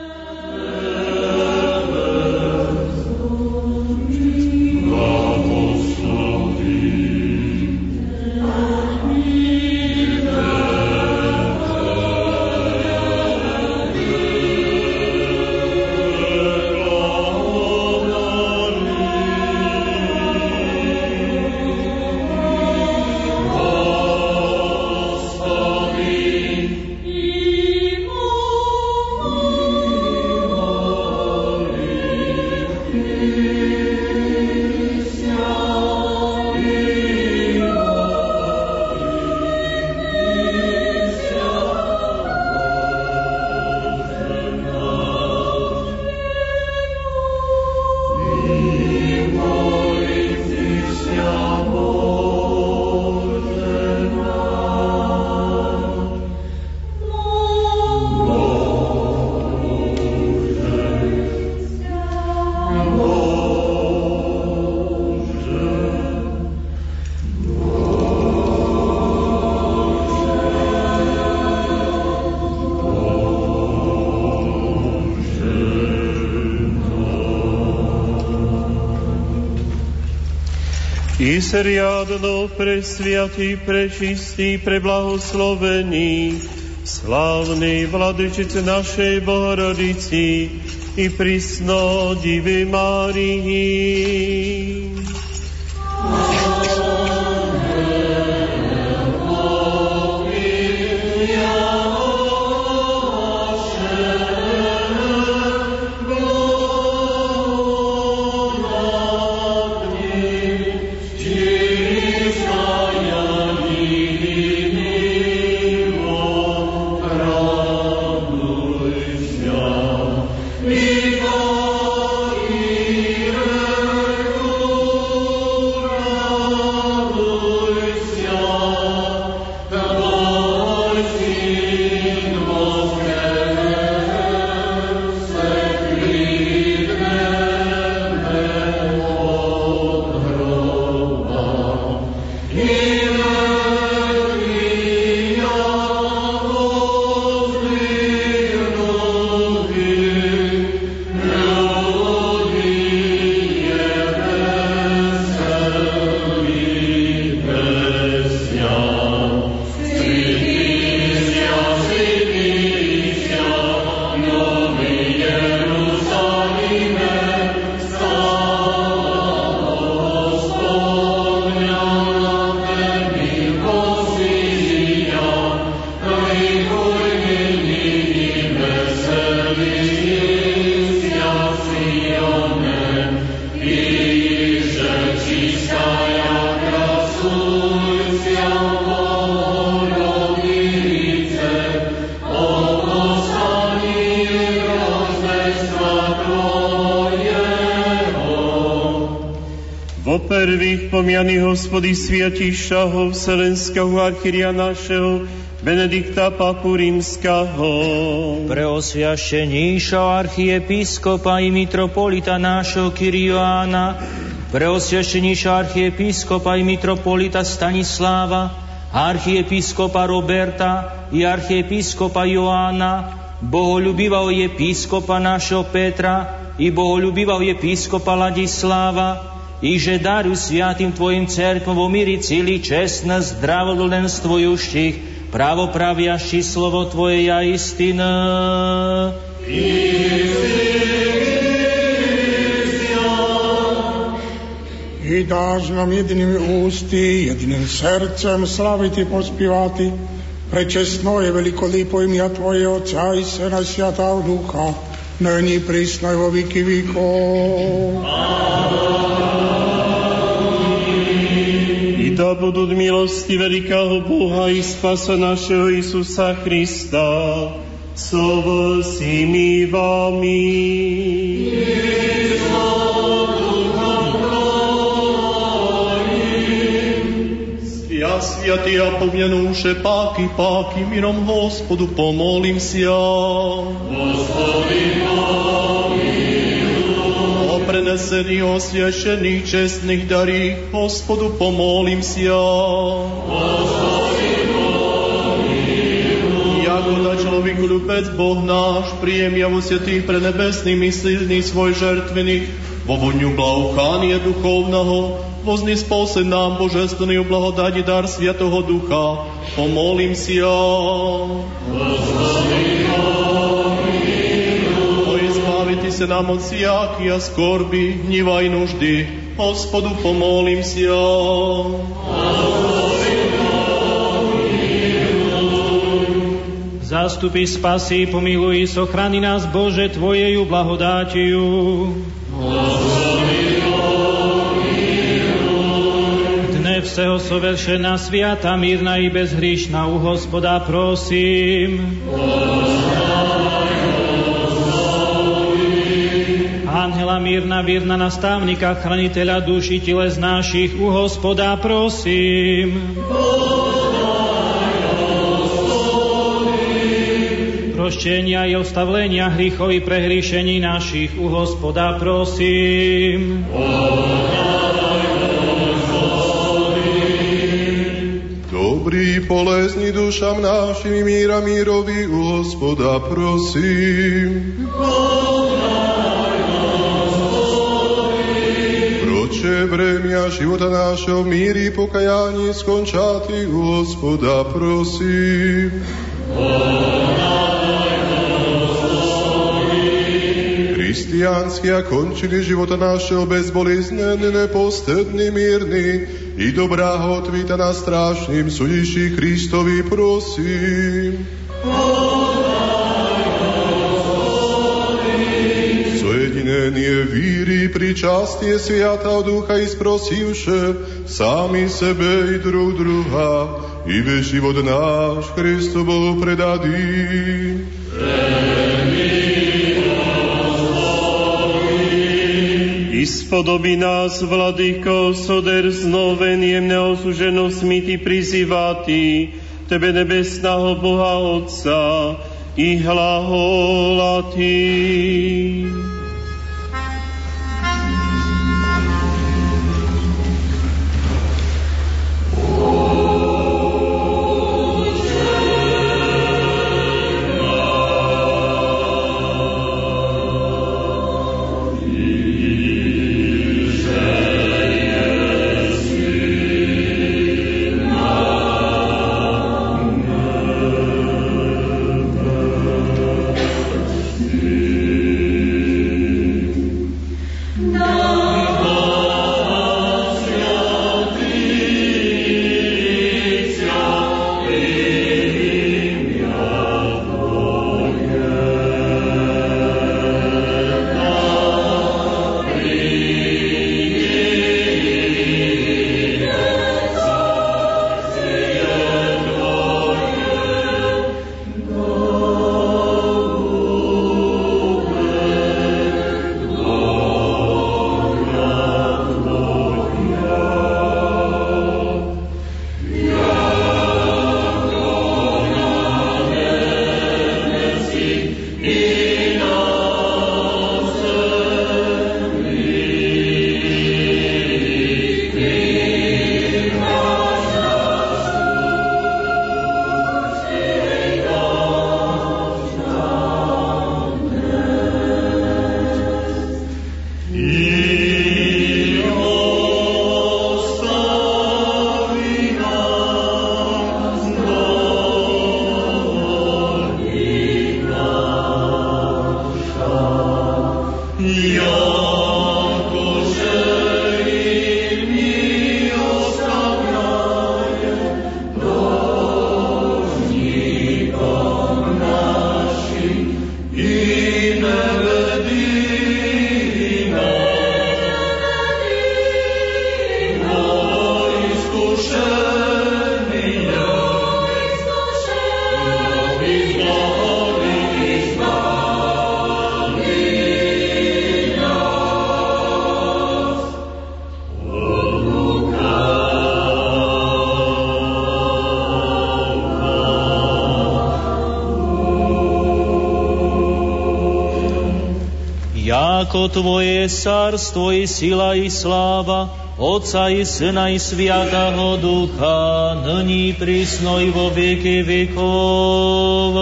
I seriadno presviatý, prečistý, preblahoslovený, slávny vladyčice našej Bohorodici i prisno Divy Márii. Sviatišaho Vselenského archiria našeho Benedikta Papu Rímskaho. Pre osviašenejšieho archiepiskopa i mitropolita nášho Kirioána, pre osviašenejšieho archiepiskopa i mitropolita Stanisláva, archiepiskopa Roberta i archiepiskopa Joána, boholubivao episkopa našeho Petra i boholubivao episkopa Ladisláva, i že daru sviatým Tvojim cerkvom umiriť cíli čestné zdravodlenstvo juších, Právo praviaši slovo Tvoje ja istina. I dáš nám jednými ústy, jedným srdcem slaviti pospívati, prečestno je velikolý pojmia Tvoje Otca i Sena Sviatá Ducha, není prísno vo výky výkov. I budú milosti veľkého Boha i spasa našeho Isusa Krista, so vsemi vami. Ja sviatý a pomjanúše páky, páky, mirom Hospodu pomolím si ja. Prenesený, osviašených, čestných darí, Hospodu pomolím si ja. Jako da človek ľubec Boh náš, príjem javu svetých pre nebesný, myslný svoj žertvený, vo voňu blahokanie duchovného, vozný spôsob nám božestvený blahodať dar Sviatoho Ducha. Pomolím si ja. Se nám od sijaky a skorby, hniva i nuždy. Hospodu, pomolím si ja. Zástupy spasy, pomiluj, sochrani nás Bože Tvojeju blahodátiu. Dne všeho soveršená sviata, mírna i bezhříšna u Hospoda prosím. Mírna, vírna nastavníka, chraniteľa duši z našich, u Hospoda prosím. Prošťenia i ostavlenia hrichov i prehríšení našich, u Hospoda prosím. Dobrý polezni dušam našim míra mírovi u Hospoda prosím. Proče vremia života našeho v míri pokajání skončati u Hospoda prosím. Hristijanski a končiny života našeho bezboliznený, nepostedný, mírny i dobrá odvíta na strašným sudiši Kristovi prosím. Sojedinenie víry, pričastie sviata ducha i sprosivše sami sebe i druh druha i ve život náš Kristu Bohu predadí. Ispodobi nás, Vladyko, soder znoven jemne osuženosmi Ty prizývatý, Tebe nebesného Boha Otca i hlaholatý. Ako Tvoje cárstvo i sila i sláva, Otca i Syna i Sviatého Ducha, nyní prísno i vo vieky vekov.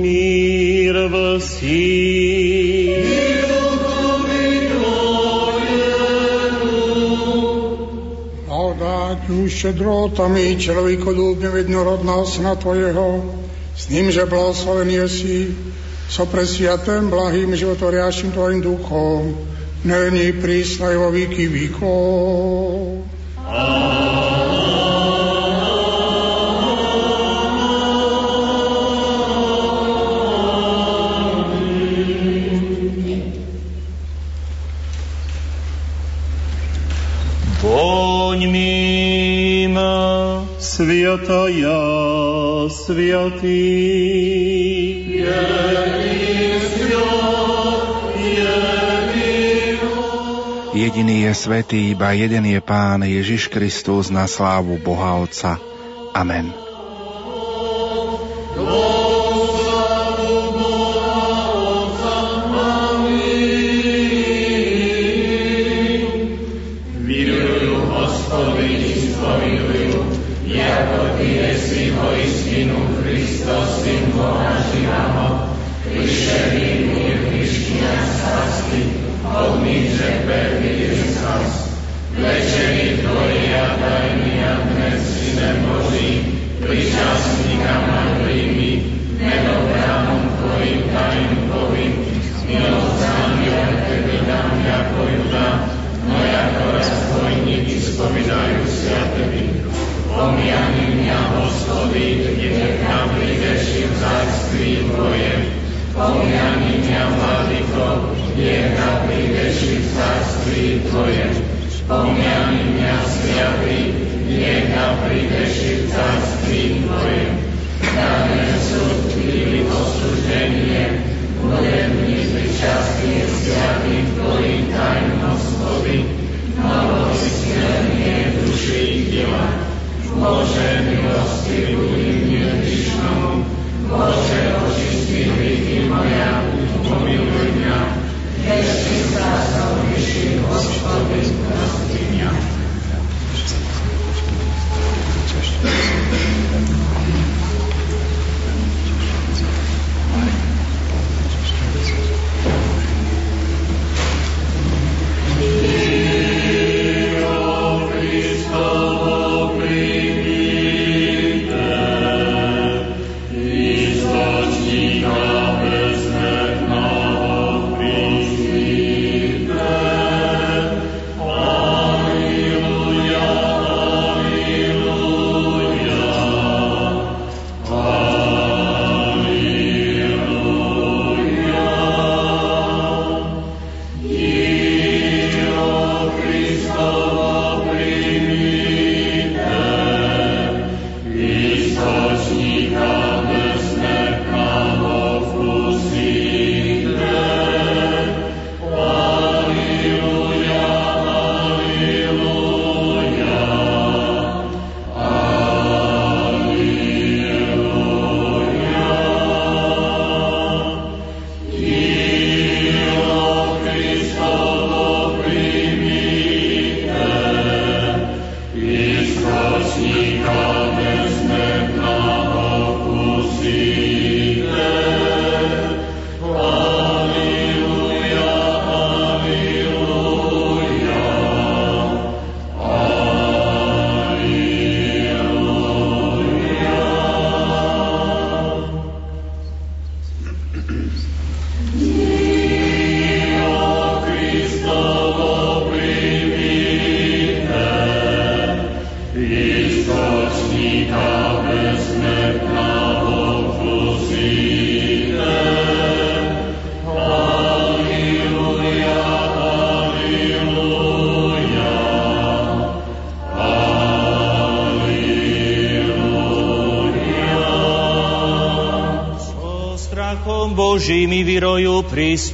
Mír v Dať šedrotami človekolúbne jednorodná Syna Tvojeho, s ním, že blahoslovený si so presviatým, blahým, životoriaším Tvojim duchom, není prísna výky výkov. Sviatý. Jediný je svetý, iba jeden je Pán Ježiš Kristus na slávu Boha Otca. Amen. pomiania mladíkov, je na príveši v carství Tvojem. Pomiania sviatý, je na príveši v carství Tvojem. Dáme súd, kdy osúženie, bude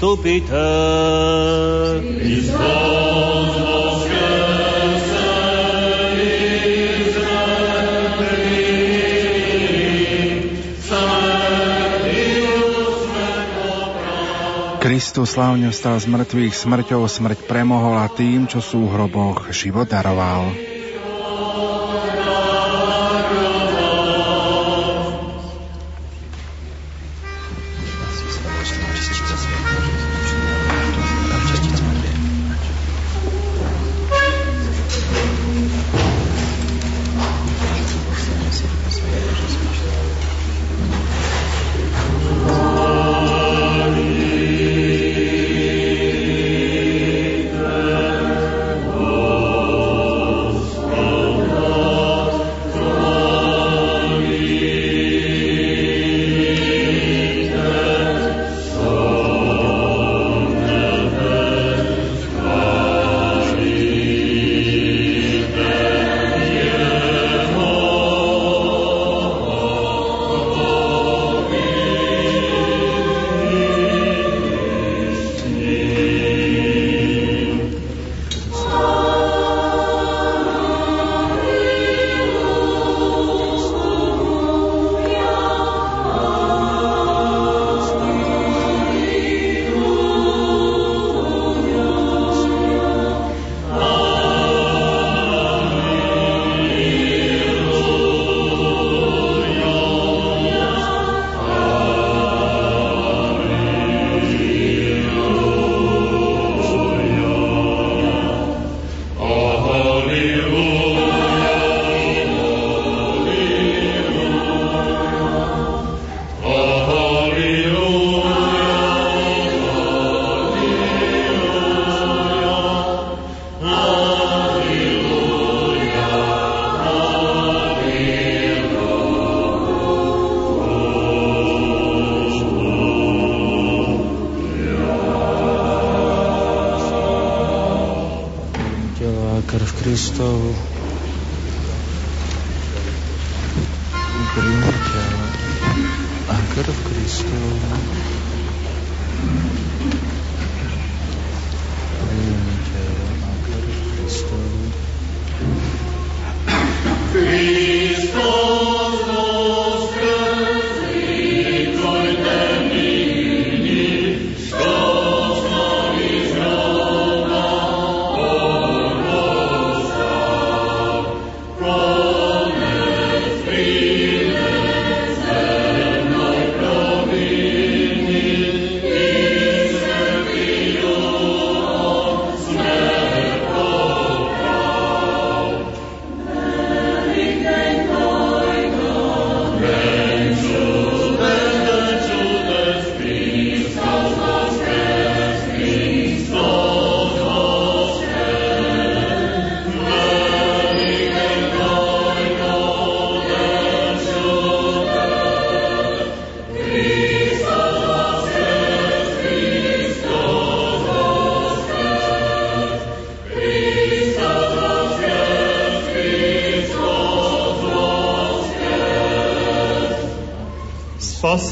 pristupite. Kristus slávne vstal z mŕtvych, smrťou smrť premohol a tým, čo sú v hroboch, život daroval.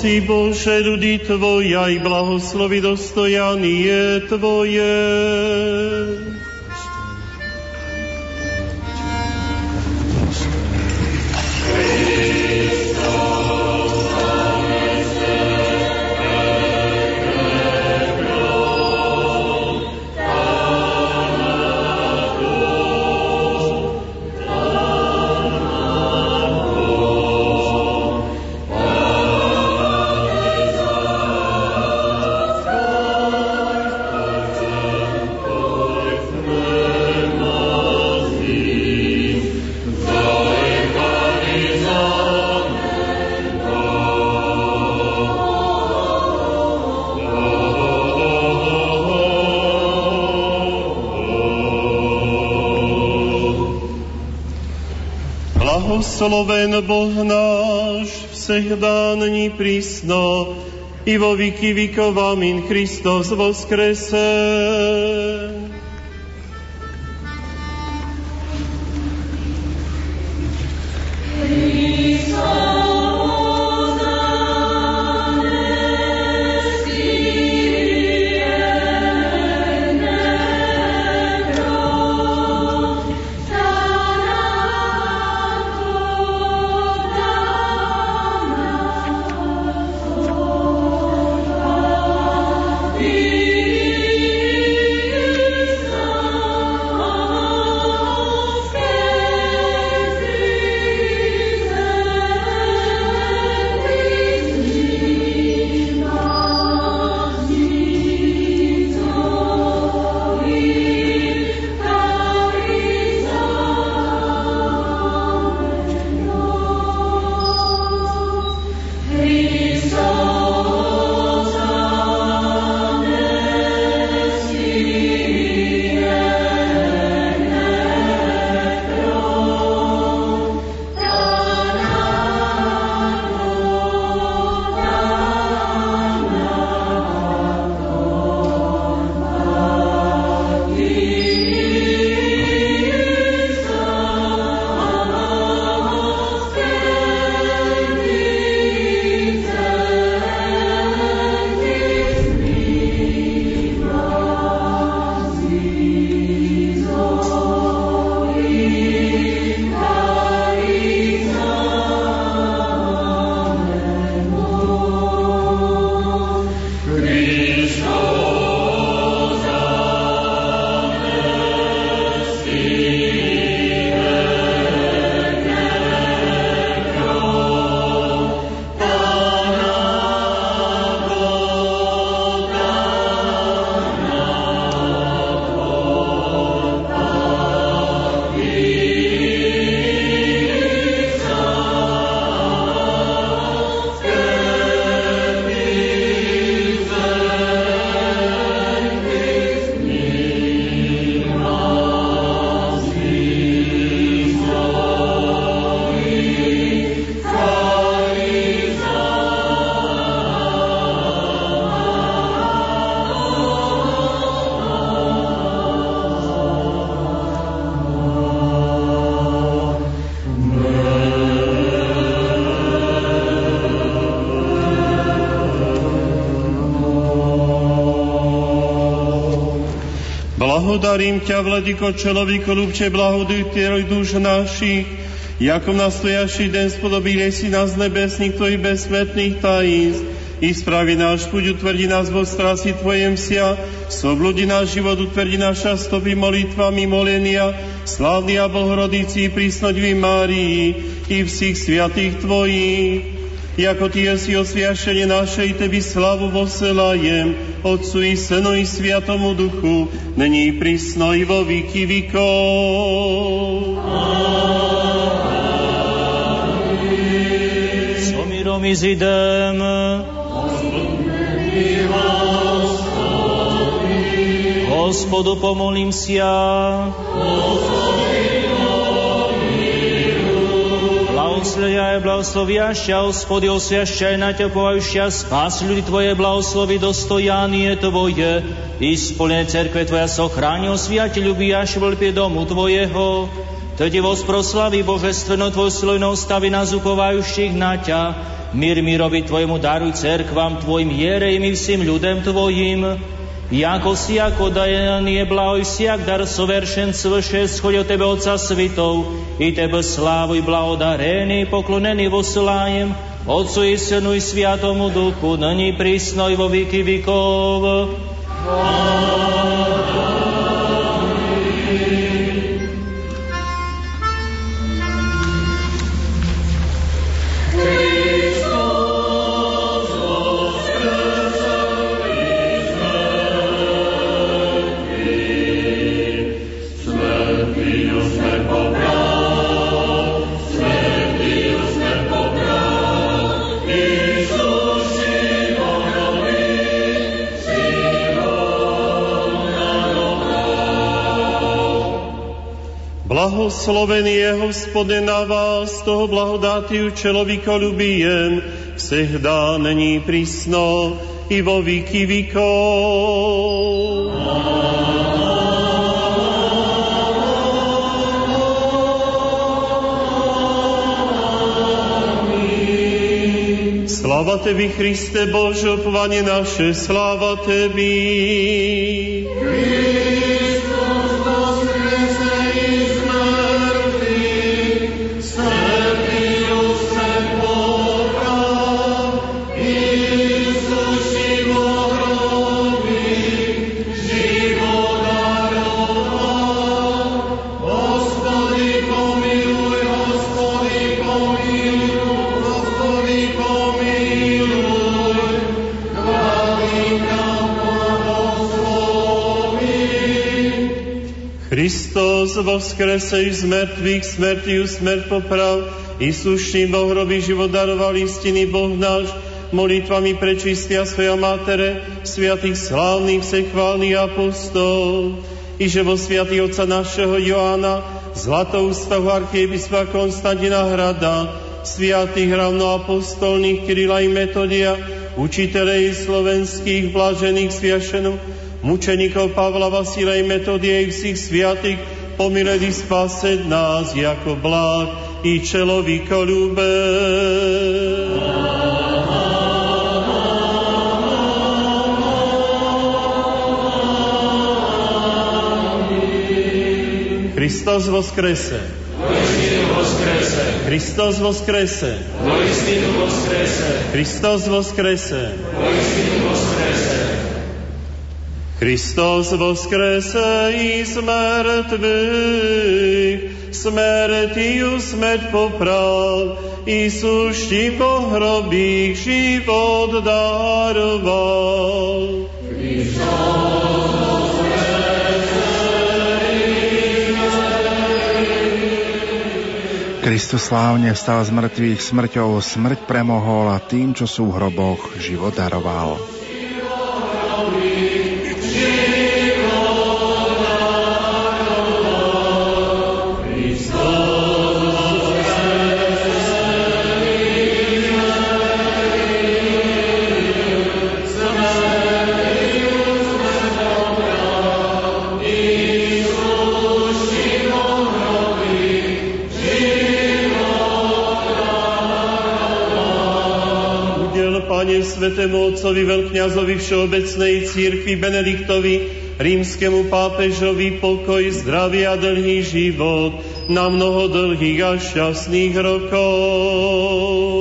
Spasi Bože, ľudí Tvoja i blahoslovi dostojanie Tvoje. Blahosloven Boh náš, všehda není prísno, i vo viky vikov, amin, Kristus voskresel. Blahodarím ťa, Vladiko, človeku, ľubče, blahodýteľ duš našich, Jakom nastojaší den spodobíli si nás nebesných tvojich bezsmetných tajíst, i spravi náš púť, utvrdí nás vo strasi Tvojem sia, sobludi náš život, utvrdí naša stopy molitvami molenia, slávny a bohorodící prísnodivý Márii i všich sviatých Tvojich. Jako Ty si osviašenie našej Tebi slavu voselajem, Otcu i Synu i Světomu Duchu, není prísno i vo výky výkov. Hospodu pomolím si sa. Благословяй, благословяща, Господи, освящай на Тебя повающая, спас люди Твои, благослови достояние Твое, исполняй церкве Твоя, сохрани, освяти, любиящий, волпе дому Твоего. Tedy proslavy Božestveno Tvoj silnou stavi nás ukovajuších na Ťa, Mír mírovi Tvojemu daruj cerkvam Tvojim jerejem i všim ľudem Tvojim, jako si ako dajaný je blahoj siak dar soveršen svrše schod od Tebe Otca svitov, i Tebe slávu i blahodarený poklonený voslájem, Otcu i Synu i Sviatomu Duchu, nyní prísno i vo výky vykov. Amen. Blahoslovený je hospode na vás, toho blahodátiu člověko ľubijem, всегда není prísno i vo výky výkov. Sláva Tebi, Christe Bože, opovanie naše, sláva Tebi. Kristus voskrese z mŕtvych, smrtiu smrť poprav, i sušným bohroby život daroval istiny Boh náš, molitvami prečistia svoja matere, sviatých slávnych sechválnych apostol, i že vo sviatý oca našeho Joána, zlatou ústavu archiebispa Konstantina Hrada, sviatých ravnoapostolných Kirila i Metodia, učitelej slovenských blažených sviašenov, mučeníkov Pavla Vasila i Metodie i všich sviatých, pomiledi spaseť nás jako bláh i človíko ľúbe. Hristos voskrese. Hristos voskrese. Hristos voskrese. Hristos voskrese i mŕtvych, smrtiu smrť popral, i sušti pohrobých život daroval. Kristus slávne vstal z mŕtvych, smrťou smrť premohol a tým, čo sú v hroboch, život daroval. Svetému otcovi veľkňazovi Všeobecnej církvi Benediktovi, rímskemu pápežovi pokoj, zdravie a dlhý život na mnoho dlhých a šťastných rokov.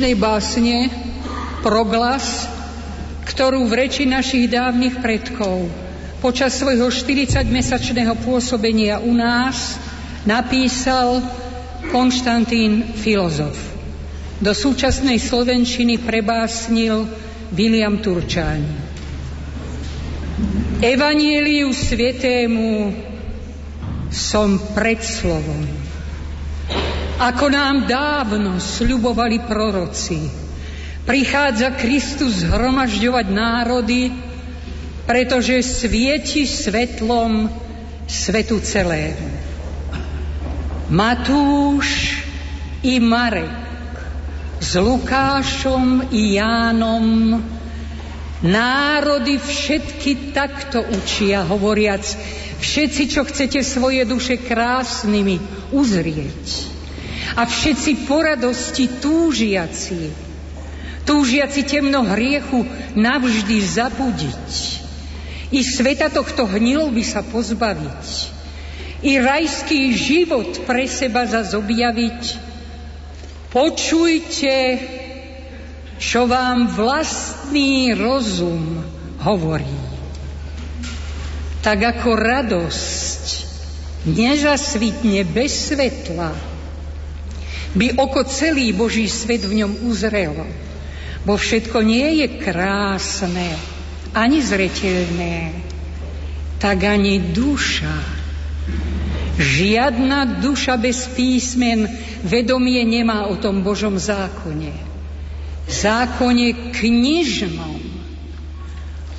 Jedinečnej básne Proglas, ktorú v reči našich dávnych predkov počas svojho 40-mesačného pôsobenia u nás napísal Konštantín filozof. Do súčasnej slovenčiny prebásnil William Turčáň. Evanieliu svetému som pred slovom ako nám dávno sľubovali proroci. Prichádza Kristus zhromažďovať národy, pretože svieti svetlom svetu celému. Matúš i Marek s Lukášom i Jánom národy všetky takto učia, hovoriac, všetci, čo chcete svoje duše krásnymi uzrieť a všetci po radosti túžiaci, túžiaci temno hriechu navždy zabudiť. I sveta tohto hnilou by sa pozbaviť. I rajský život pre seba zas objaviť. Počujte, čo vám vlastný rozum hovorí. Tak ako radosť nezasvitne bez svetla, by oko celý Boží svet v ňom uzrelo. Bo všetko nie je krásne, ani zretelné, tak ani duša. Žiadna duša bez písmen vedomie nemá o tom Božom zákone. Zákone knižnom,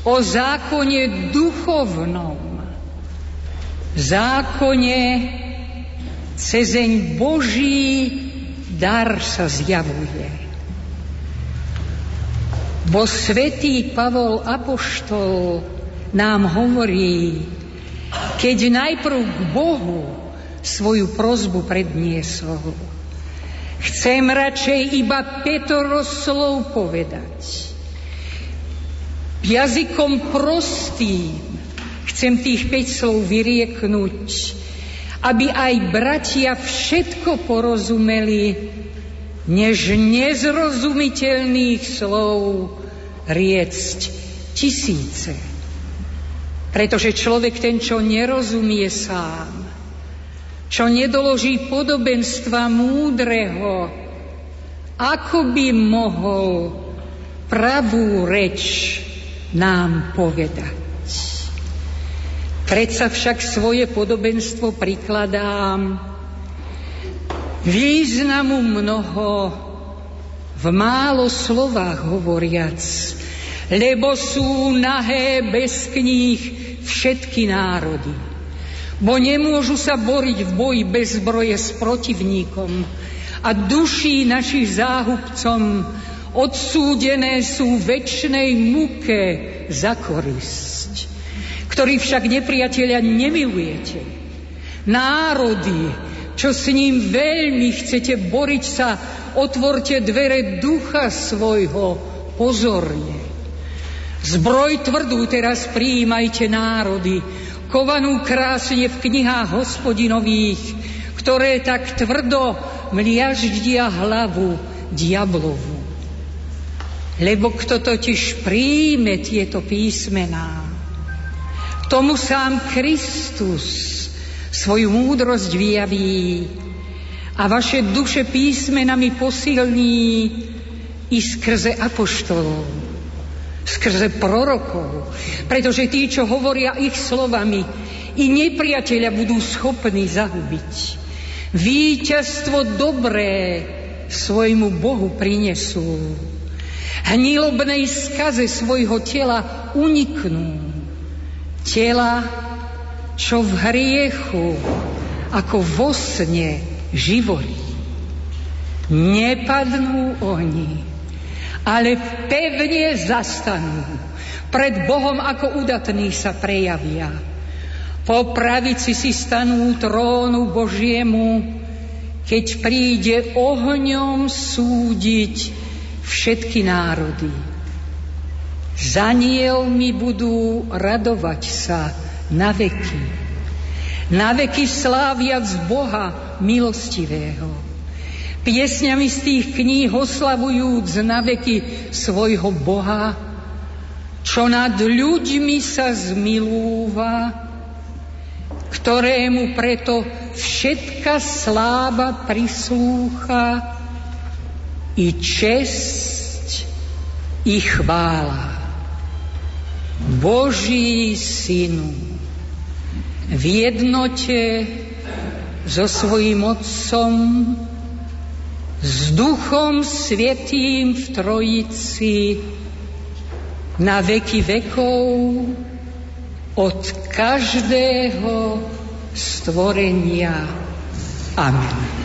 o zákone duchovnom, zákone cezeň Boží dar sa zjavuje. Bo svätý Pavol Apoštol nám hovorí, keď najprv k Bohu svoju prozbu predniesol, chcem radšej iba Petro slov povedať. Jazykom prostým chcem tých 5 slov vyrieknúť, aby aj bratia všetko porozumeli, než nezrozumiteľných slov riecť tisíce. Pretože človek ten, čo nerozumie sám, čo nedoloží podobenstva múdreho, ako by mohol pravú reč nám povedať. Predsa však svoje podobenstvo prikladám významu mnoho v málo slovách hovoriac, lebo sú nahé bez kníh všetky národy. Bo nemôžu sa boriť v boji bez zbroje s protivníkom a duší našich záhubcom odsúdené sú väčšnej muke za korist ktorý však nepriateľia nemilujete. Národy, čo s ním veľmi chcete boriť sa otvorte dvere ducha svojho pozorne. Zbroj tvrdú teraz prijímajte národy, kovanú krásne v knihách hospodinových, ktoré tak tvrdo mliaždia hlavu diablovu. Lebo kto totiž príjme tieto písmená, tomu sám Kristus svoju múdrosť vyjaví a vaše duše písmenami posilní i skrze apoštolov, skrze prorokov, pretože tí, čo hovoria ich slovami, i nepriateľa budú schopní zahubiť. Výťazstvo dobré svojmu Bohu prinesú. Hnilobnej skaze svojho tela uniknú. Tela čo v hriechu ako vo sne živorí. Nepadnú oni, ale pevne zastanú. Pred Bohom ako udatní sa prejavia. Po pravici si stanú trónu Božiemu, keď príde ohňom súdiť všetky národy. Za mi budú radovať sa, na veky. Na veky sláviac Boha milostivého. Piesňami z tých kníh oslavujúc na veky svojho Boha, čo nad ľuďmi sa zmilúva, ktorému preto všetka sláva prislúcha i česť i chvála. Boží synu v jednote so svojím Otcom, s Duchom Svetým v Trojici na veky vekov od každého stvorenia. Amen.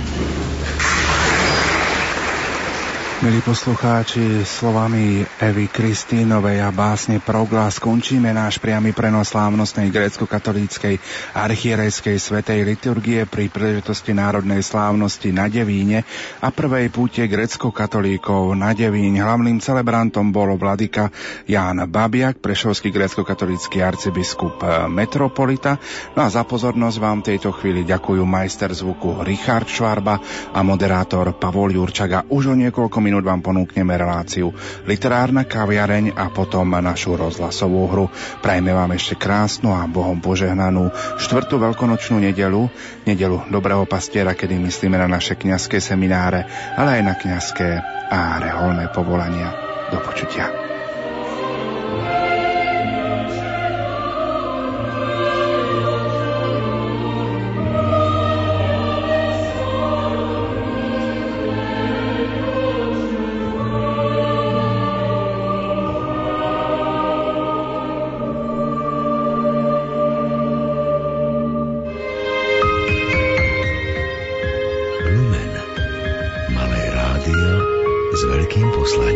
Milí poslucháči, slovami Evy Kristínovej a básne Proglas skončíme náš priamy prenos slávnostnej grécko-katolíckej archierejskej svetej liturgie pri príležitosti národnej slávnosti na Devíne a prvej púte grécko-katolíkov na Devín. Hlavným celebrantom bol vladyka Ján Babiak, prešovský grécko-katolícky arcibiskup metropolita. No a za pozornosť vám tejto chvíli ďakujú majster zvuku Richard Švarba a moderátor Pavol Jurčaga. Už o niekoľko minút vám ponúkneme reláciu Literárna kaviareň a potom našu rozhlasovú hru. Prajme vám ešte krásnu a Bohom požehnanú štvrtú veľkonočnú nedelu, nedelu Dobrého pastiera, kedy myslíme na naše kňazské semináre, ale aj na kňazské a reholné povolania. Do počutia. coastline.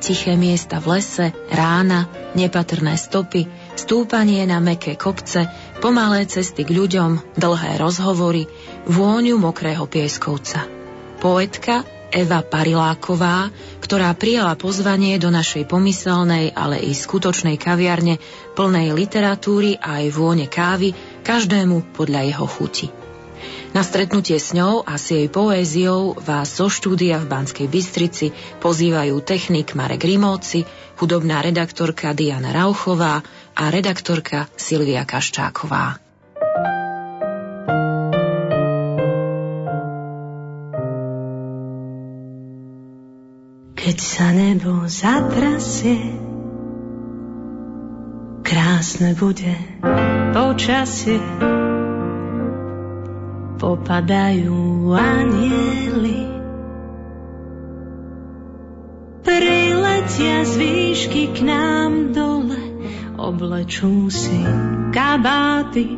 Tiché miesta v lese, rána, nepatrné stopy, stúpanie na meké kopce, pomalé cesty k ľuďom, dlhé rozhovory, vôňu mokrého pieskovca. Poetka Eva Pariláková, ktorá prijala pozvanie do našej pomyselnej, ale i skutočnej kaviarne, plnej literatúry a aj vône kávy, každému podľa jeho chuti. Na stretnutie s ňou a s jej poéziou vás zo štúdia v Banskej Bystrici pozývajú technik Marek Rimovci, hudobná redaktorka Diana Rauchová a redaktorka Silvia Kaščáková. Keď sa nebo zatrasie, krásne bude počasie popadajú anieli. Priletia z výšky k nám dole, oblečú si kabáty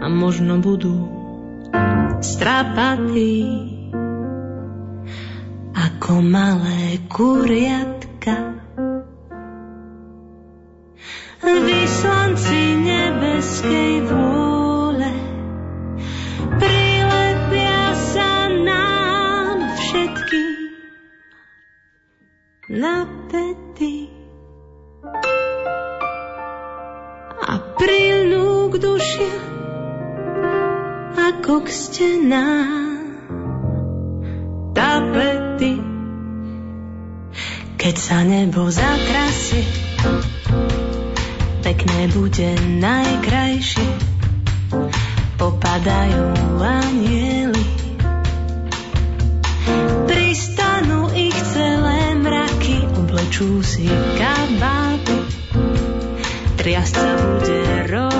a možno budú strapatí ako malé kuriatka. Vyslanci nebeskej vôle na pety a prilnú k duši ako k stenám tapety. Keď sa nebo zatrasie, pekné bude najkrajšie. Popadajú anieli, mraky, oblečú si kabáty, triasca bude rohatý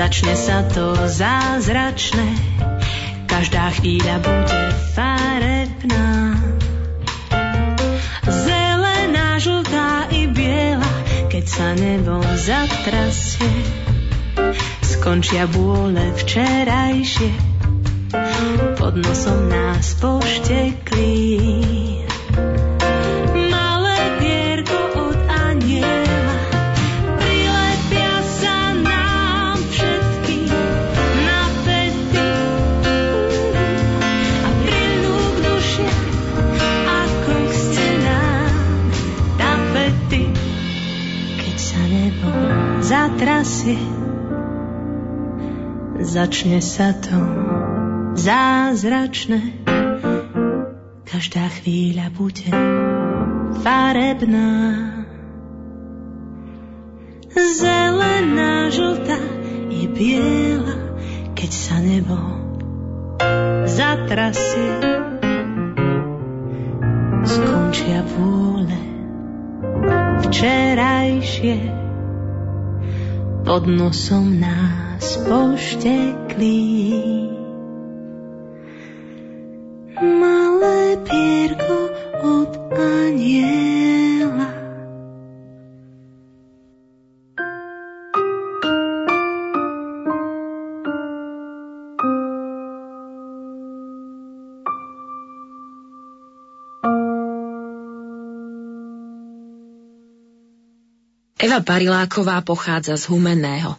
začne sa to zázračné, každá chvíľa bude farebná. Zelená, žltá i biela, keď sa nebom zatrasie, skončia bôle včerajšie, pod nosom nás pošteklí. Trasie. Začne sa to zázračné, každá chvíľa bude farebná. Zelená, žltá i biela, keď sa nebo zatrasie. Skončia vôle včerajšie pod nosom nás pošteklí. Malé pierko od aniela. Eva Pariláková pochádza z Humenného.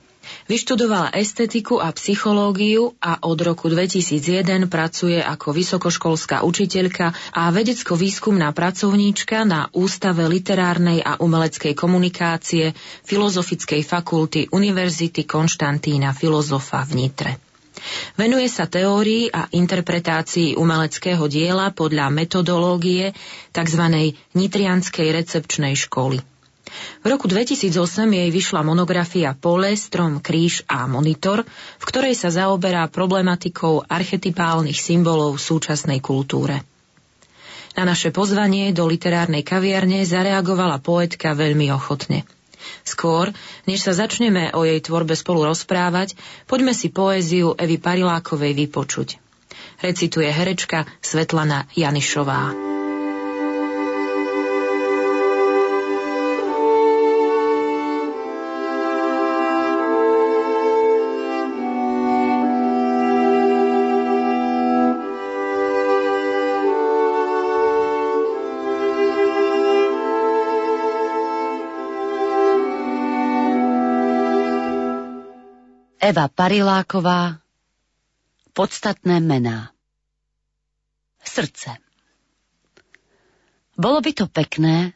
Vyštudovala estetiku a psychológiu a od roku 2001 pracuje ako vysokoškolská učiteľka a vedecko-výskumná pracovníčka na Ústave literárnej a umeleckej komunikácie Filozofickej fakulty Univerzity Konštantína Filozofa v Nitre. Venuje sa teórii a interpretácii umeleckého diela podľa metodológie tzv. nitrianskej recepčnej školy. V roku 2008 jej vyšla monografia Pole, strom, kríž a monitor, v ktorej sa zaoberá problematikou archetypálnych symbolov súčasnej kultúre. Na naše pozvanie do literárnej kaviarne zareagovala poetka veľmi ochotne. Skôr, než sa začneme o jej tvorbe spolu rozprávať, poďme si poéziu Evy Parilákovej vypočuť. Recituje herečka Svetlana Janišová. Eva Pariláková Podstatné mená Srdce Bolo by to pekné,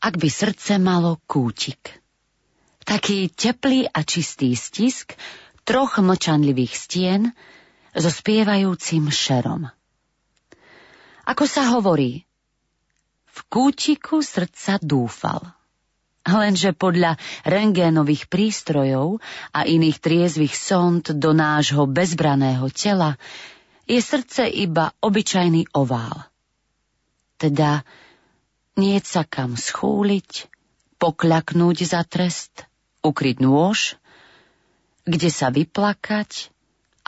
ak by srdce malo kútik. Taký teplý a čistý stisk troch mlčanlivých stien so spievajúcim šerom. Ako sa hovorí, v kútiku srdca dúfal. Lenže podľa rengénových prístrojov a iných triezvých sond do nášho bezbraného tela je srdce iba obyčajný ovál. Teda nie sa kam schúliť, pokľaknúť za trest, ukryť nôž, kde sa vyplakať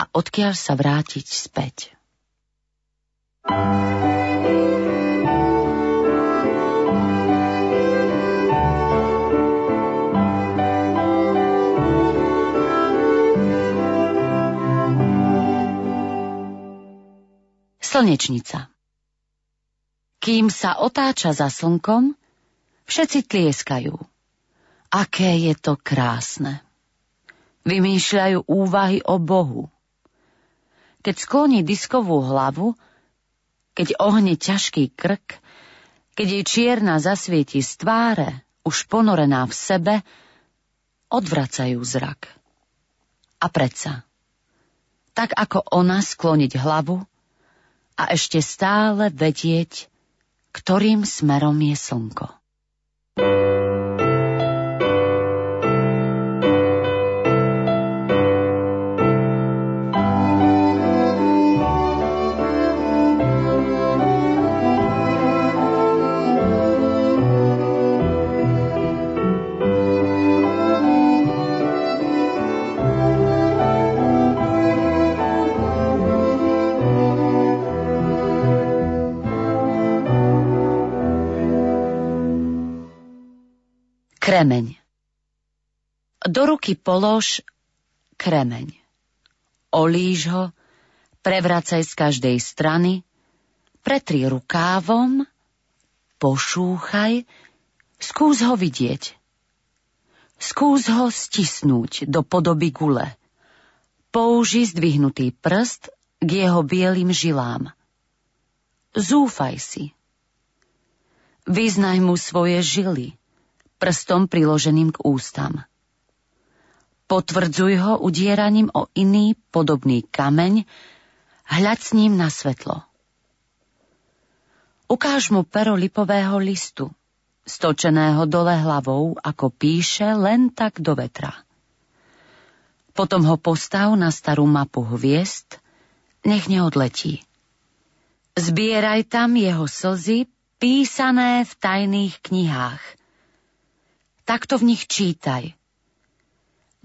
a odkiaľ sa vrátiť späť. Slnečnica Kým sa otáča za slnkom, všetci tlieskajú. Aké je to krásne. Vymýšľajú úvahy o Bohu. Keď skloní diskovú hlavu, keď ohne ťažký krk, keď jej čierna zasvieti z tváre, už ponorená v sebe, odvracajú zrak. A predsa, tak ako ona skloniť hlavu, a ešte stále vedieť, ktorým smerom je slnko. Kremeň. Do ruky polož kremeň. Olíž ho, prevracaj z každej strany, pretri rukávom, pošúchaj, skús ho vidieť. Skús ho stisnúť do podoby gule. Použi zdvihnutý prst k jeho bielým žilám. Zúfaj si. Vyznaj mu svoje žily – prstom priloženým k ústam. Potvrdzuj ho udieraním o iný podobný kameň, hľaď s ním na svetlo. Ukáž mu pero lipového listu, stočeného dole hlavou, ako píše len tak do vetra. Potom ho postav na starú mapu hviezd, nech neodletí. Zbieraj tam jeho slzy, písané v tajných knihách – Takto v nich čítaj.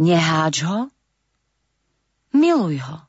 Neháč ho, miluj ho.